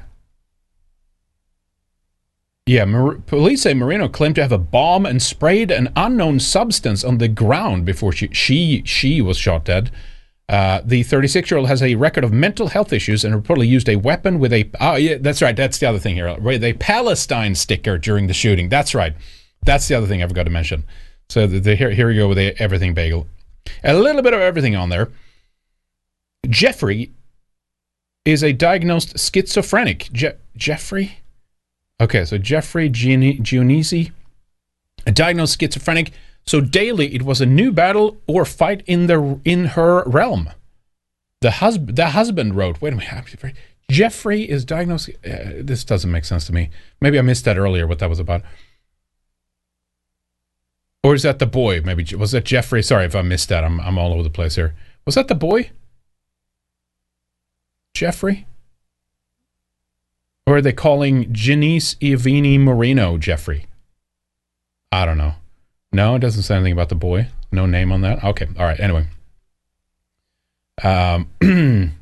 Yeah, Mar- police say Marino claimed to have a bomb and sprayed an unknown substance on the ground before she she she was shot dead. Uh, the 36 year old has a record of mental health issues and reportedly used a weapon with a. Oh, yeah, that's right. That's the other thing here. With a Palestine sticker during the shooting. That's right. That's the other thing I forgot to mention. So the, the, here, here we go with the everything bagel. A little bit of everything on there. Jeffrey is a diagnosed schizophrenic. Je- Jeffrey? Okay, so Jeffrey Gionisi, a diagnosed schizophrenic. So daily it was a new battle or fight in the in her realm. The husband the husband wrote, wait a minute, Jeffrey is diagnosed. Uh, this doesn't make sense to me. Maybe I missed that earlier. What that was about. Or is that the boy? Maybe was that Jeffrey? Sorry if I missed that. I'm I'm all over the place here. Was that the boy? Jeffrey? Or are they calling Janice Ivini Marino Jeffrey? I don't know. No, it doesn't say anything about the boy. No name on that. Okay. All right. Anyway. Um, <clears throat>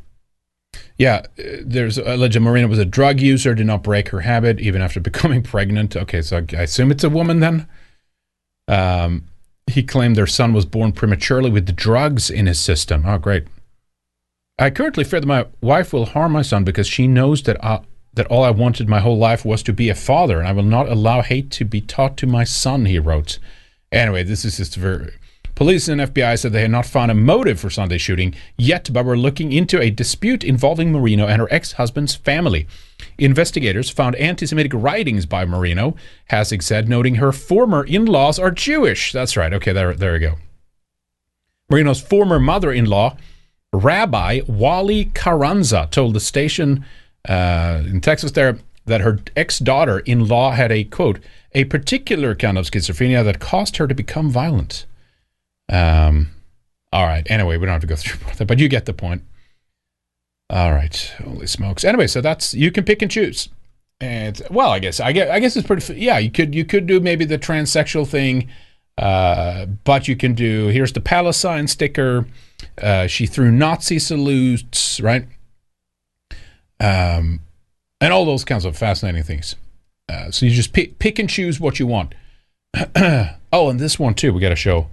yeah, there's alleged Marina was a drug user, did not break her habit even after becoming <laughs> pregnant. Okay, so I assume it's a woman then. Um, he claimed their son was born prematurely with the drugs in his system. Oh, great. I currently fear that my wife will harm my son because she knows that I, that all I wanted my whole life was to be a father, and I will not allow hate to be taught to my son, he wrote. Anyway, this is just very. Police and FBI said they had not found a motive for Sunday's shooting yet, but were looking into a dispute involving Marino and her ex husband's family. Investigators found anti Semitic writings by Marino, Hassig said, noting her former in laws are Jewish. That's right. Okay, there, there we go. Marino's former mother in law Rabbi Wally Carranza told the station uh, in Texas there that her ex daughter in law had a quote, a particular kind of schizophrenia that caused her to become violent. Um, all right. Anyway, we don't have to go <laughs> through that, but you get the point. All right. Holy smokes. Anyway, so that's you can pick and choose. And well, I guess I guess I guess it's pretty. Yeah, you could you could do maybe the transsexual thing, uh, but you can do here's the Palestine sticker. Uh, she threw Nazi salutes, right? Um, and all those kinds of fascinating things. Uh, so you just pick, pick and choose what you want. <clears throat> oh, and this one too, we got to show.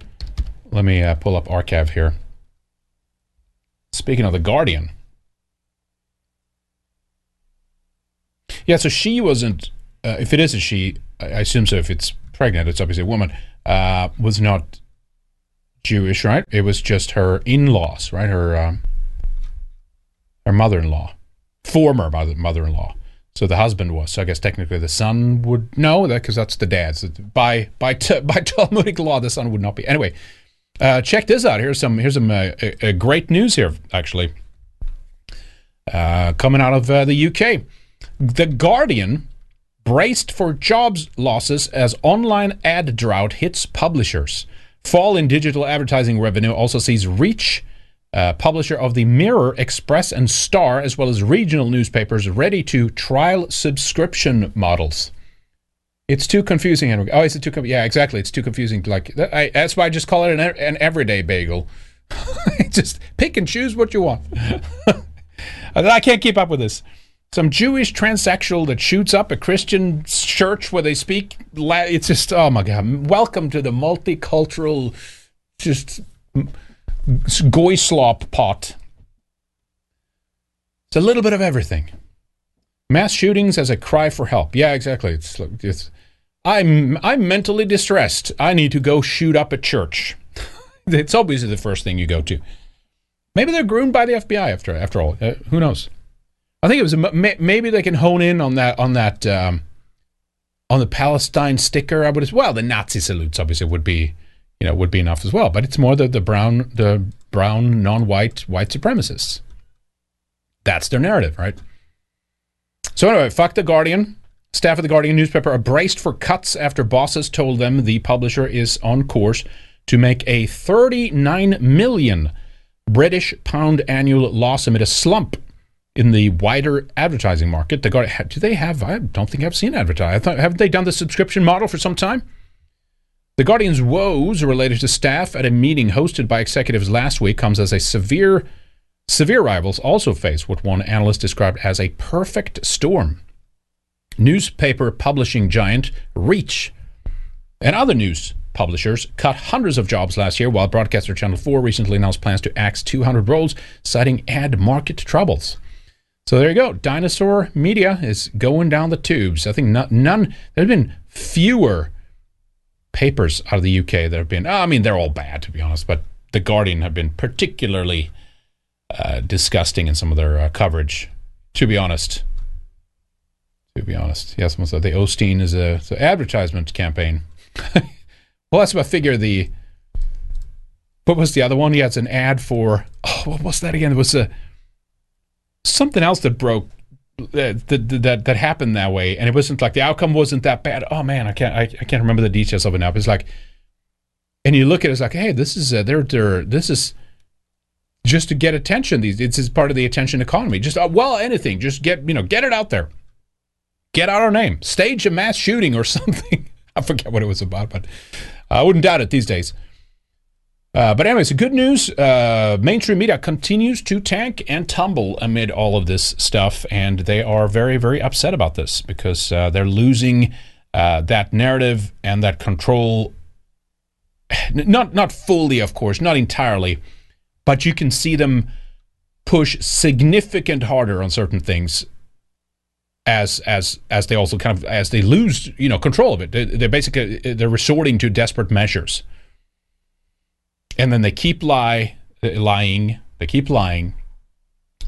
Let me uh, pull up archive here. Speaking of the Guardian. Yeah, so she wasn't. Uh, if it is a she, I assume so. If it's pregnant, it's obviously a woman. Uh, was not Jewish, right? It was just her in-laws, right? Her um, her mother-in-law, former mother mother-in-law. So the husband was. So I guess technically the son would know that because that's the dad's. By by t- <laughs> by Talmudic law, the son would not be. Anyway, Uh, check this out. Here's some here's some uh, uh, great news here actually. Uh, coming out of uh, the UK, the Guardian braced for jobs losses as online ad drought hits publishers. Fall in digital advertising revenue also sees Reach, uh, publisher of the Mirror, Express, and Star, as well as regional newspapers, ready to trial subscription models. It's too confusing, Henrik. Oh, is it too? Com- yeah, exactly. It's too confusing. Like I, that's why I just call it an, an everyday bagel. <laughs> just pick and choose what you want. <laughs> I can't keep up with this. Some Jewish transsexual that shoots up a Christian church where they speak. It's just oh my god! Welcome to the multicultural, just goy slop pot. It's a little bit of everything. Mass shootings as a cry for help. Yeah, exactly. It's, it's I'm I'm mentally distressed. I need to go shoot up a church. <laughs> it's obviously the first thing you go to. Maybe they're groomed by the FBI after after all. Uh, who knows? I think it was a, maybe they can hone in on that on that um, on the Palestine sticker. I would as well. The Nazi salutes obviously would be you know would be enough as well. But it's more the the brown the brown non-white white supremacists. That's their narrative, right? So anyway, fuck the Guardian. Staff of the Guardian newspaper are braced for cuts after bosses told them the publisher is on course to make a 39 million British pound annual loss amid a slump in the wider advertising market. The Guardian, do they have? I don't think I've seen advertising. Thought, haven't they done the subscription model for some time? The Guardian's woes related to staff at a meeting hosted by executives last week comes as a severe, severe rivals also face what one analyst described as a perfect storm. Newspaper publishing giant Reach and other news publishers cut hundreds of jobs last year, while broadcaster Channel 4 recently announced plans to axe 200 roles, citing ad market troubles. So there you go. Dinosaur Media is going down the tubes. I think not, none, there have been fewer papers out of the UK that have been, I mean, they're all bad, to be honest, but The Guardian have been particularly uh, disgusting in some of their uh, coverage, to be honest. To be honest. Yes, of the Osteen is a, an advertisement campaign. <laughs> well, that's about figure the. What was the other one? Yeah, it's an ad for. Oh, what was that again? It was a something else that broke that, that that that happened that way, and it wasn't like the outcome wasn't that bad. Oh man, I can't I, I can't remember the details of it now. But it's like, and you look at it, it's like, hey, this is uh, they're they're this is just to get attention. These it's, it's part of the attention economy. Just uh, well, anything, just get you know get it out there, get out our name, stage a mass shooting or <laughs> something. I forget what it was about, but I wouldn't doubt it these days. Uh, but anyways, good news. Uh, mainstream media continues to tank and tumble amid all of this stuff, and they are very, very upset about this because uh, they're losing uh, that narrative and that control. Not, not fully, of course, not entirely, but you can see them push significant harder on certain things as as as they also kind of as they lose you know control of it. They, they're basically they're resorting to desperate measures and then they keep lie, lying. They keep lying.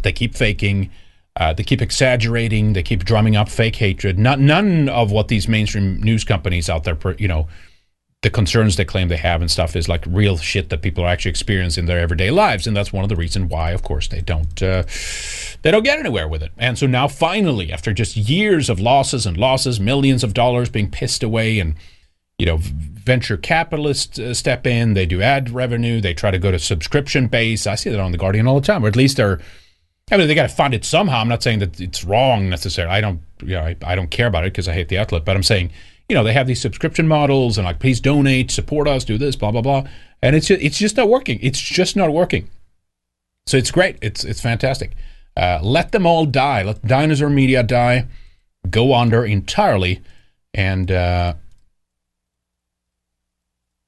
They keep faking. Uh, they keep exaggerating. They keep drumming up fake hatred. Not none of what these mainstream news companies out there, you know, the concerns they claim they have and stuff is like real shit that people are actually experiencing in their everyday lives, and that's one of the reasons why, of course, they don't uh, they don't get anywhere with it. And so now, finally, after just years of losses and losses, millions of dollars being pissed away, and you know, venture capitalists uh, step in. They do ad revenue. They try to go to subscription base. I see that on the Guardian all the time, or at least they're. I mean, they got to fund it somehow. I'm not saying that it's wrong necessarily. I don't, you know, I, I don't care about it because I hate the outlet. But I'm saying, you know, they have these subscription models and like, please donate, support us, do this, blah blah blah, and it's just, it's just not working. It's just not working. So it's great. It's it's fantastic. Uh, let them all die. Let dinosaur media die, go under entirely, and uh,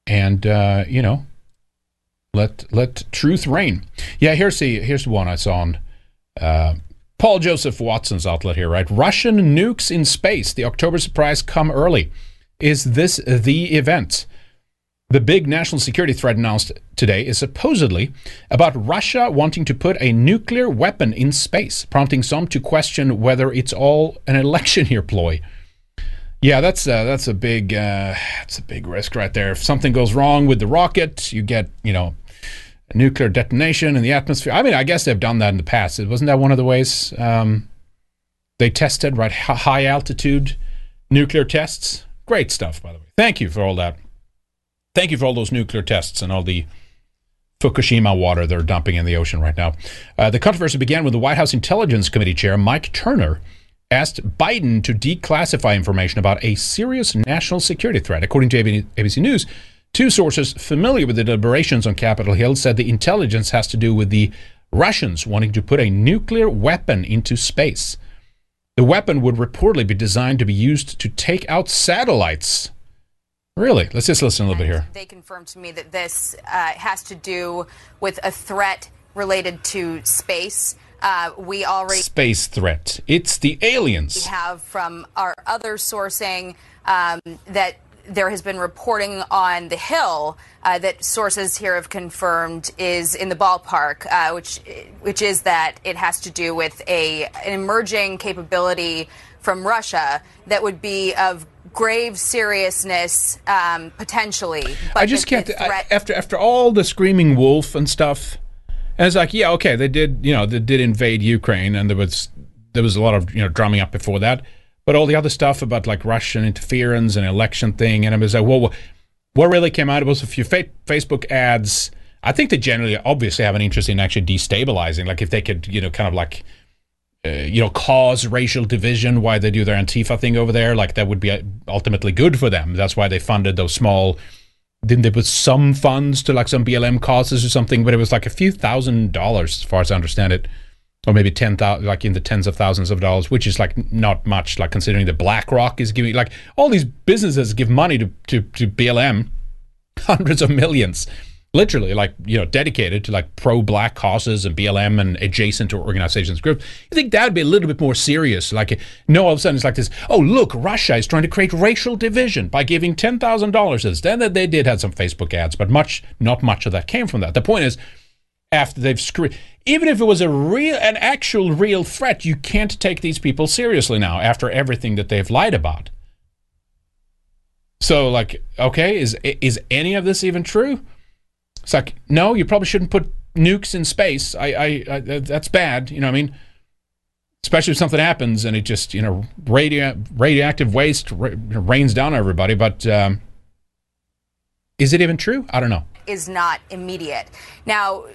and uh, you know, let let truth reign. Yeah, here's the here's one I saw on uh, Paul Joseph Watson's outlet here. Right, Russian nukes in space. The October surprise come early. Is this the event? The big national security threat announced today is supposedly about Russia wanting to put a nuclear weapon in space, prompting some to question whether it's all an election year ploy. Yeah, that's uh, that's a big uh, that's a big risk right there. If something goes wrong with the rocket, you get you know a nuclear detonation in the atmosphere. I mean, I guess they've done that in the past. Wasn't that one of the ways um, they tested right high altitude nuclear tests? Great stuff, by the way. Thank you for all that. Thank you for all those nuclear tests and all the Fukushima water they're dumping in the ocean right now. Uh, the controversy began when the White House Intelligence Committee chair Mike Turner asked Biden to declassify information about a serious national security threat. According to ABC News, two sources familiar with the deliberations on Capitol Hill said the intelligence has to do with the Russians wanting to put a nuclear weapon into space. The weapon would reportedly be designed to be used to take out satellites. Really? Let's just listen a little bit here. They confirmed to me that this uh, has to do with a threat related to space. Uh, we already space threat. It's the aliens. We have from our other sourcing um, that there has been reporting on the Hill uh, that sources here have confirmed is in the ballpark, uh, which which is that it has to do with a an emerging capability from Russia that would be of grave seriousness um, potentially. I just can't. I, after after all the screaming wolf and stuff, and it's like, yeah, okay, they did, you know, they did invade Ukraine, and there was there was a lot of you know drumming up before that, but all the other stuff about like Russian interference and election thing, and I was like, well, what really came out was a few fa- Facebook ads. I think they generally, obviously, have an interest in actually destabilizing. Like if they could, you know, kind of like uh, you know, cause racial division, why they do their Antifa thing over there, like that would be uh, ultimately good for them. That's why they funded those small. Then there was some funds to like some BLM causes or something, but it was like a few thousand dollars, as far as I understand it, or maybe ten thousand, like in the tens of thousands of dollars, which is like not much, like considering that BlackRock is giving, like all these businesses give money to to, to BLM, <laughs> hundreds of millions literally like you know dedicated to like pro black causes and BLM and adjacent to organizations groups. You think that'd be a little bit more serious? Like no, all of a sudden it's like this. Oh look, Russia is trying to create racial division by giving ten thousand dollars. Then they did have some Facebook ads, but much not much of that came from that. The point is. After they've screwed, even if it was a real, an actual real threat, you can't take these people seriously now after everything that they've lied about. So, like, okay, is is any of this even true? It's like, no, you probably shouldn't put nukes in space. I, I, I that's bad. You know I mean? Especially if something happens and it just, you know, radio, radioactive waste ra- rains down on everybody. But um, is it even true? I don't know. Is not immediate. Now,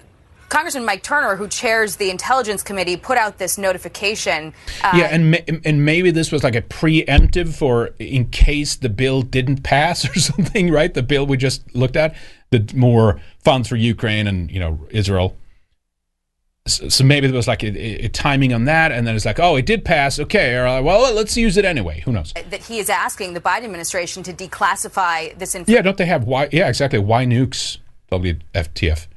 Congressman Mike Turner, who chairs the Intelligence Committee, put out this notification. Uh, yeah, and ma- and maybe this was like a preemptive for in case the bill didn't pass <laughs> or something, right? The bill we just looked at, the more funds for Ukraine and you know Israel. So, so maybe there was like a, a, timing on that, and then it's like, oh, it did pass. Okay, or, well, let's use it anyway. Who knows? That he is asking the Biden administration to declassify this information. Yeah, don't they have why? Yeah, exactly. Why nukes? WFTF.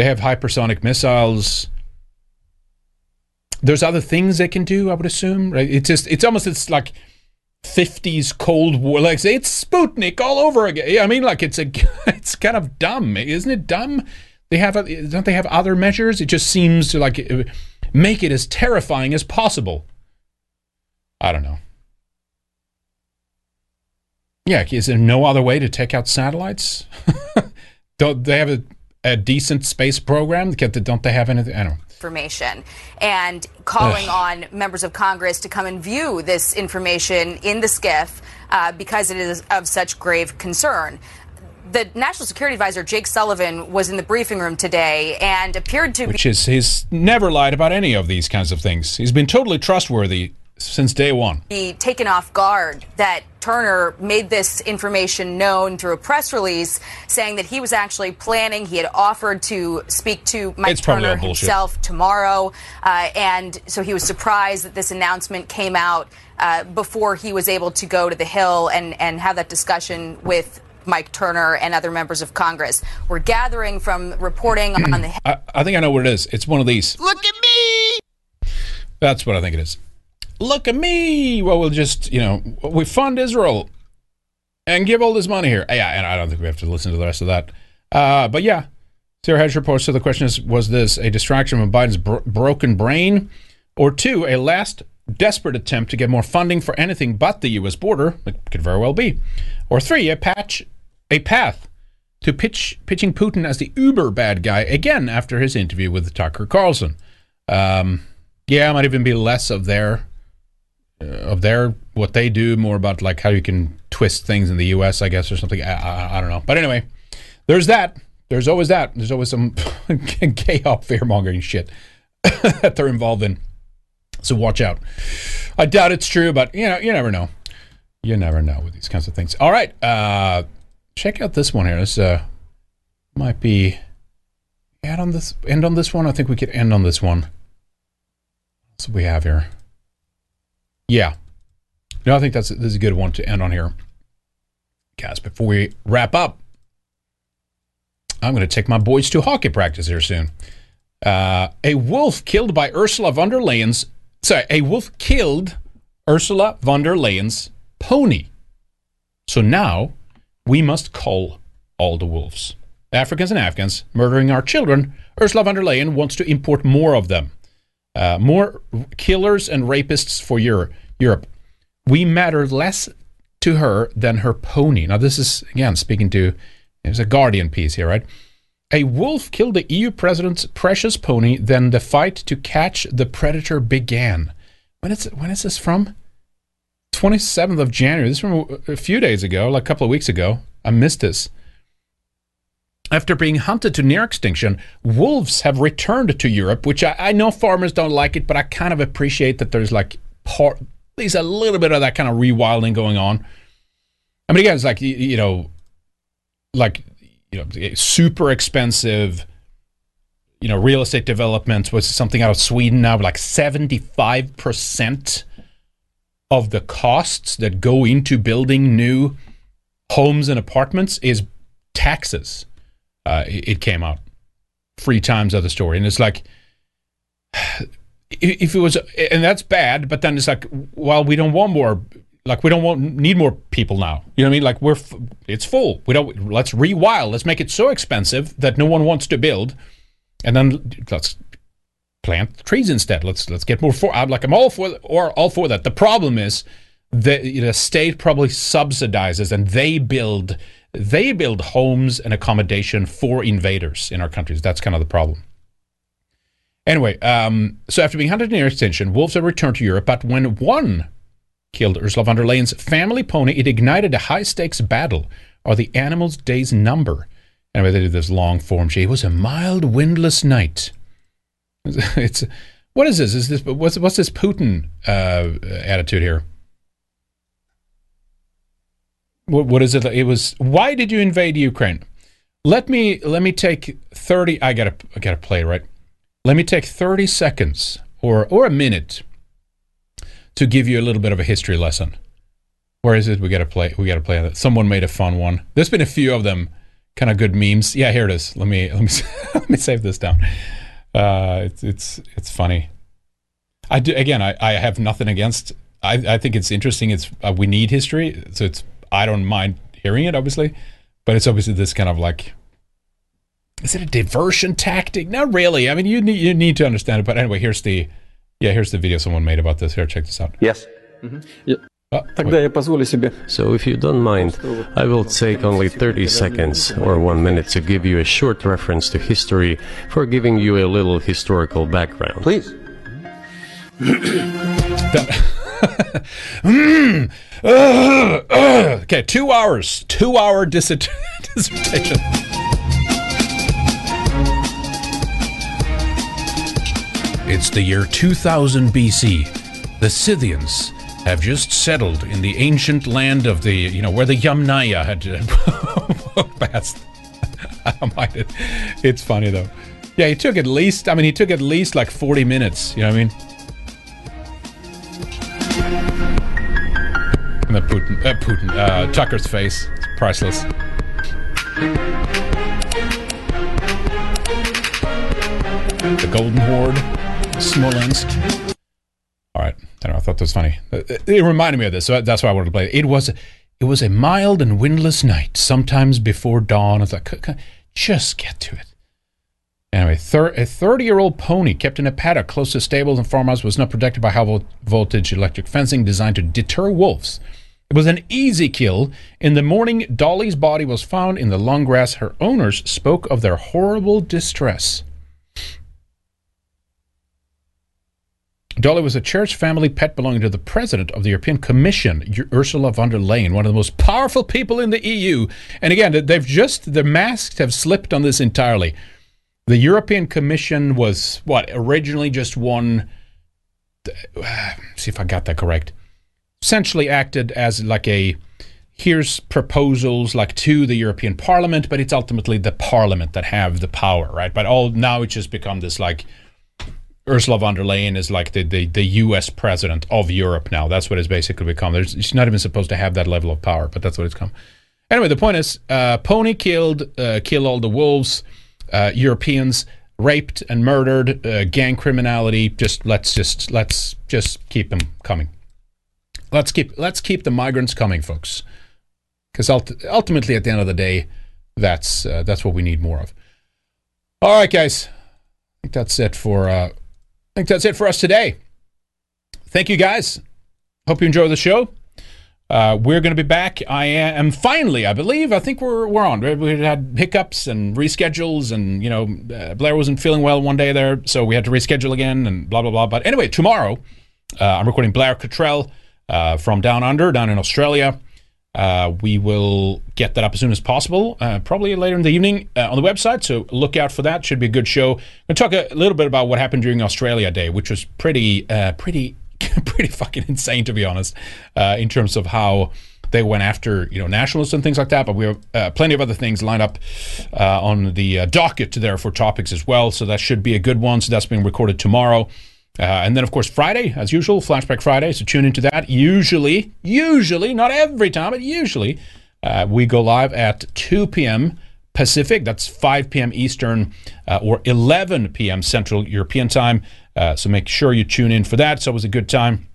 They have hypersonic missiles. There's other things they can do, I would assume. Right? It's just it's almost it's like 50s Cold War. Like it's Sputnik all over again. I mean, like it's a <laughs> it's kind of dumb, isn't it? Dumb. They have a, don't they have other measures? It just seems to like uh, make it as terrifying as possible. I don't know. Yeah, is there no other way to take out satellites? <laughs> don't they have a a decent space program? Don't they have anything? I don't know. Information and calling on members of Congress to come and view this information in the SCIF uh, because it is of such grave concern. The National Security Advisor Jake Sullivan was in the briefing room today and appeared to. Which is he's never lied about any of these kinds of things. He's been totally trustworthy since day one. Be taken off guard that Turner made this information known through a press release saying that he was actually planning. He had offered to speak to Mike it's Turner himself tomorrow. Uh, and so he was surprised that this announcement came out uh, before he was able to go to the Hill and, and have that discussion with Mike Turner and other members of Congress. We're gathering from reporting on the. <clears throat> I, I think I know what it is. It's one of these. Look at me! That's what I think it is look at me. Well, we'll just, you know, we fund Israel and give all this money here. Yeah, and I don't think we have to listen to the rest of that. Uh, but yeah, Sarah Hedge reports. So the question is, was this a distraction from Biden's bro- broken brain, or two, a last desperate attempt to get more funding for anything but the U.S. border. It could very well be. Or three, a patch, a path to pitch pitching Putin as the uber bad guy again after his interview with Tucker Carlson. Um, yeah, it might even be less of their of their what they do, more about like how you can twist things in the U.S. I guess or something. I, I, I don't know, but anyway, there's that. There's always that. There's always some <laughs> gay fear mongering shit <coughs> that they're involved in. So watch out. I doubt it's true, but you know, you never know. You never know with these kinds of things. All right, uh, check out this one here. This uh, might be end on this end on this one. I think we could end on this one. What's we have here? Yeah, no, I think that's this is a good one to end on here. Guys, before we wrap up, I'm going to take my boys to hockey practice here soon. Uh, a wolf killed by Ursula von der Leyen's sorry, a wolf killed Ursula von der Leyen's pony. So now we must call all the wolves. Africans and Afghans murdering our children. Ursula von der Leyen wants to import more of them. Uh, more killers and rapists for Europe. Europe. We matter less to her than her pony. Now, this is, again, speaking to, there's a Guardian piece here, right? A wolf killed the EU president's precious pony, then the fight to catch the predator began. When is, when is this from? 27th of January. This is from a few days ago, like a couple of weeks ago. I missed this. After being hunted to near extinction, wolves have returned to Europe, which I, I know farmers don't like it, but I kind of appreciate that there's like part, at least a little bit of that kind of rewilding going on. I mean, again, it's like, you, you know, like you know super expensive you know real estate developments was something out of Sweden now like 75% of the costs that go into building new homes and apartments is taxes uh, it came out three times of the story and it's like <sighs> if it was and that's bad but then it's like well we don't want more like we don't want need more people now. You know what I mean? Like we're it's full. We don't let's rewild. Let's make it so expensive that no one wants to build, and then let's plant trees instead. Let's let's get more for. I'm like I'm all for or all for that. The problem is the the state probably subsidizes and they build they build homes and accommodation for invaders in our countries. That's kind of the problem. Anyway, um, so after being hunted near extinction, wolves have returned to Europe, but when one killed Ursula von der Leyen's family pony. It ignited a high stakes battle. Are the animal's days number? Anyway, they did this long form. It was a mild, windless night. <laughs> It's what is this? Is this what's what's this Putin uh, attitude here? What, what is it? It was. Why did you invade Ukraine? Let me let me take thirty. I gotta I gotta play right. Let me take thirty seconds or or a minute to give you a little bit of a history lesson. Where is it? We got to play. We got to play that. Someone made a fun one. There's been a few of them, kind of good memes. Yeah, here it is. Let me <laughs> let me let me save this down. Uh, it's it's it's funny. I do again. I, I have nothing against. I I think it's interesting. It's uh, we need history, so it's I don't mind hearing it, obviously, but it's obviously this kind of like is it a diversion tactic? Not really. I mean, you need you need to understand it. But anyway, here's the yeah, here's the video someone made about this. Here, check this out. Yes. Mm-hmm. Uh, yeah. So, if you don't mind, I will take only 30 seconds or one minute to give you a short reference to history for giving you a little historical background. Please. Mm. <laughs> okay, two hours. Two hour <laughs> dissertation. It's the year 2000 BC. The Scythians have just settled in the ancient land of the, you know, where the Yamnaya had <laughs> passed. it's funny though. Yeah, he took at least, I mean, he took at least like 40 minutes. You know what I mean? And the Putin, uh, Putin, uh, Tucker's face. It's priceless. The Golden Horde. Smolensk. All right, I don't know. I thought that was funny. It reminded me of this, so that's why I wanted to play it. It was, it was a mild and windless night. Sometimes before dawn, I thought, just get to it. Anyway, thir- a 30 year old pony kept in a paddock close to stables and farmhouse was not protected by high vol- voltage electric fencing designed to deter wolves. It was an easy kill. In the morning, Dolly's body was found in the long grass. Her owners spoke of their horrible distress. Dolly was a cherished family pet belonging to the president of the European Commission, Ursula von der Leyen, one of the most powerful people in the EU. And again, they've just, the masks have slipped on this entirely. The European Commission was, what, originally just one, <sighs> see if I got that correct, essentially acted as like a, here's proposals like to the European Parliament, but it's ultimately the Parliament that have the power, right? But all now it's just become this like, Ursula von der Leyen is like the, the, the U.S. president of Europe now. That's what it's basically become. There's, she's not even supposed to have that level of power, but that's what it's come. Anyway, the point is, uh, Pony killed uh, killed all the wolves. Uh, Europeans raped and murdered. Uh, gang criminality. Just let's just let's just keep them coming. Let's keep let's keep the migrants coming, folks. Because ult- ultimately, at the end of the day, that's uh, that's what we need more of. All right, guys. I think that's it for uh, I think that's it for us today. Thank you guys. Hope you enjoy the show. Uh, we're going to be back. I am finally, I believe, I think we're we're on. We had hiccups and reschedules, and you know, uh, Blair wasn't feeling well one day there, so we had to reschedule again, and blah blah blah. But anyway, tomorrow uh, I'm recording Blair Cottrell uh, from Down Under, down in Australia. Uh, we will get that up as soon as possible, uh, probably later in the evening on the website. So look out for that. Should be a good show. We'll talk a little bit about what happened during Australia Day, which was pretty, pretty, <laughs> pretty fucking insane to be honest, uh, in terms of how they went after you know nationalists and things like that. But we have uh, plenty of other things lined up on the docket there for topics as well. So that should be a good one. So that's being recorded tomorrow. Uh, and then, of course, Friday, as usual, Flashback Friday. So tune into that. Usually, usually, not every time, but usually, uh, we go live at 2 p.m. Pacific. That's 5 p.m. Eastern uh, or 11 p.m. Central European time. Uh, so make sure you tune in for that. It's always a good time.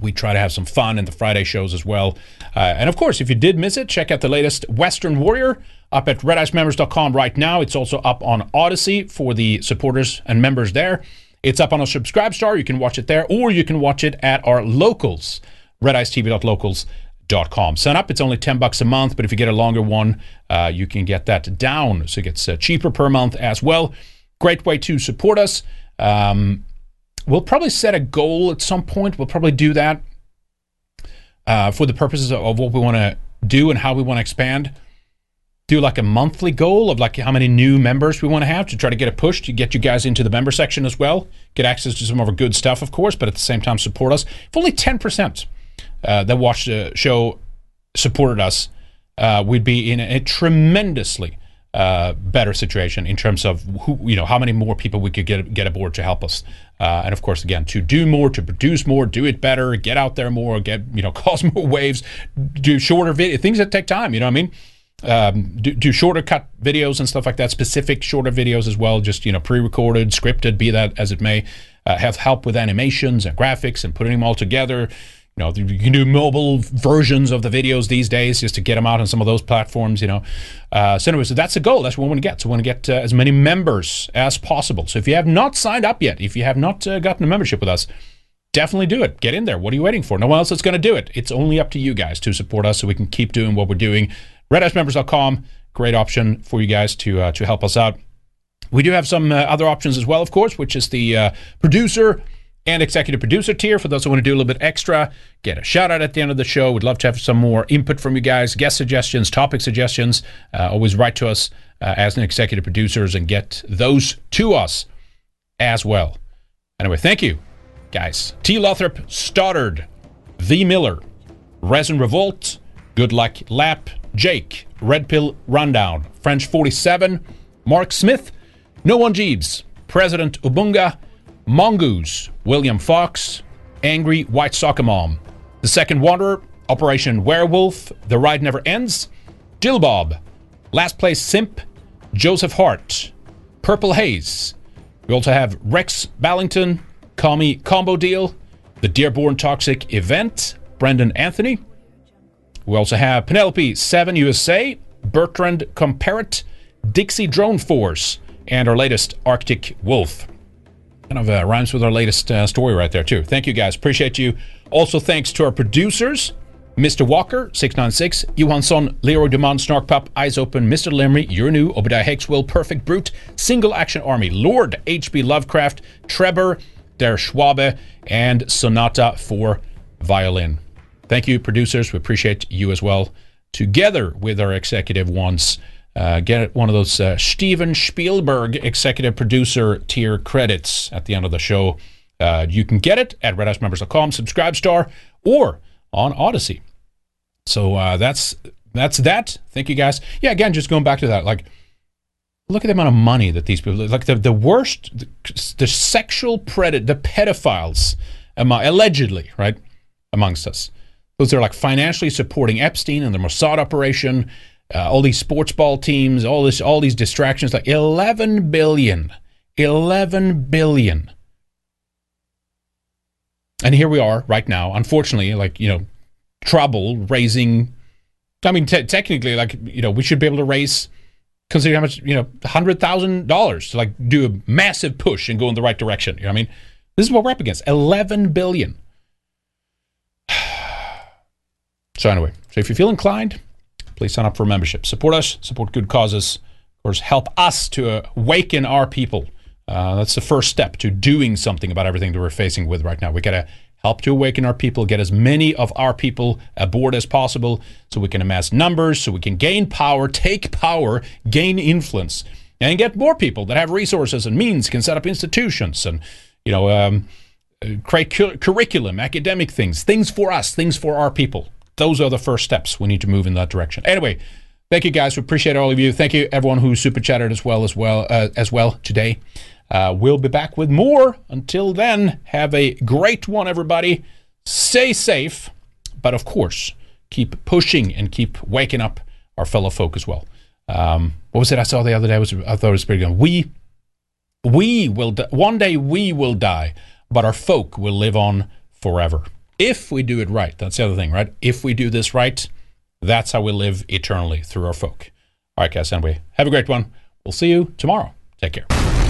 We try to have some fun in the Friday shows as well. Uh, and of course, if you did miss it, check out the latest Weekend Warrior up at redicemembers.com right now. It's also up on Odysee for the supporters and members there. It's up on a subscribe star. You can watch it there, or you can watch it at our locals, redicetv.locals.com. Sign up. It's only 10 bucks a month, but if you get a longer one, uh, you can get that down. So it gets uh, cheaper per month as well. Great way to support us. Um, we'll probably set a goal at some point. We'll probably do that uh, for the purposes of, of what we want to do and how we want to expand do like a monthly goal of like how many new members we want to have to try to get a push to get you guys into the member section as well. Get access to some of our good stuff, of course, but at the same time support us. If only 10% uh, that watched the show supported us, uh, we'd be in a tremendously uh, better situation in terms of who, you know, how many more people we could get get aboard to help us. Uh, and of course, again, to do more, to produce more, do it better, get out there more, get you know, <laughs> cause more waves, do shorter video, things that take time. You know what I mean? um, do, do, shorter cut videos and stuff like that, specific shorter videos as well, just you know pre-recorded, scripted, be that as it may. Uh, have help with animations and graphics and putting them all together. You know, you can do mobile versions of the videos these days just to get them out on some of those platforms. You know, uh, so anyway, so that's the goal. That's what we want to get. So we want to get uh, as many members as possible. So if you have not signed up yet, if you have not uh, gotten a membership with us, definitely do it. Get in there. What are you waiting for? No one else is going to do it. It's only up to you guys to support us so we can keep doing what we're doing redicemembers.com, great option for you guys to uh, to help us out. We do have some uh, other options as well, of course, which is the uh, producer and executive producer tier for those who want to do a little bit extra. Get a shout out at the end of the show. We'd love to have some more input from you guys, guest suggestions, topic suggestions. Uh, always write to us uh, as an executive producers and get those to us as well. Anyway, thank you, guys. T. Lothrop, Stoddard, V. Miller, Resin Revolt, Good Luck Lap, Jake, Red Pill Rundown, French 47, Mark Smith, No One Jeeves, President Ubunga, Mongoose, William Fox, Angry White Soccer Mom, The Second Wanderer, Operation Werewolf, The Ride Never Ends, Jill Bob, Last Place Simp, Joseph Hart, Purple Haze. We also have Rex Ballington, Me Combo Deal, The Dearborn Toxic Event, Brendan Anthony, we also have Penelope 7 USA, Bertrand Comparet, Dixie Drone Force, and our latest Arctic Wolf. Kind of uh, rhymes with our latest uh, story right there, too. Thank you guys. Appreciate you. Also, thanks to our producers. Mr. Walker, 696, Johansson, Leroy Demand, Snarkpup, Eyes Open, Mr. Lemry, You're New, Obadiah Hexwell, Perfect Brute, Single Action Army, Lord H.B. Lovecraft, Trevor, Der Schwabe, and Sonata for Violin. Thank you, producers. We appreciate you as well. Together with our executive ones, uh, get one of those uh, Steven Spielberg executive producer tier credits at the end of the show. Uh, you can get it at redicemembers.com, subscribe star, or on Odysee. So uh, that's that's that. Thank you guys. Yeah, again, just going back to that, like, look at the amount of money that these people, like the the worst, the, the sexual predator, the pedophiles, among, allegedly, right, amongst us. Those are like financially supporting Epstein and the Mossad operation, uh, all these sports ball teams, all this, all these distractions, like 11 billion, 11 billion. And here we are right now, unfortunately, like, you know, trouble raising. I mean, te- technically, like you know, we should be able to raise, considering how much you know, hundred thousand dollars to like do a massive push and go in the right direction. You know, I mean, this is what we're up against: eleven billion. <sighs> so anyway, so if you feel inclined, please sign up for membership. Support us, support good causes. Of course, help us to awaken our people. Uh, that's the first step to doing something about everything that we're facing with right now. We gotta help to awaken our people, get as many of our people aboard as possible so we can amass numbers, so we can gain power, take power, gain influence, and get more people that have resources and means, can set up institutions and, you know, um, create cu- curriculum, academic things, things for us, things for our people. Those are the first steps. We need to move in that direction. Anyway, thank you guys. We appreciate all of you. Thank you everyone who super chatted as well as well uh, as well today. Uh, we'll be back with more. Until then, have a great one, everybody. Stay safe, but of course, keep pushing and keep waking up our fellow folk as well. Um, what was it I saw the other day? Was I thought it was pretty good. We we will di- one day we will die, but our folk will live on forever if we do it right. That's the other thing, right? If we do this right, that's how we live eternally through our folk. All right, guys. Anyway, have a great one. We'll see you tomorrow. Take care.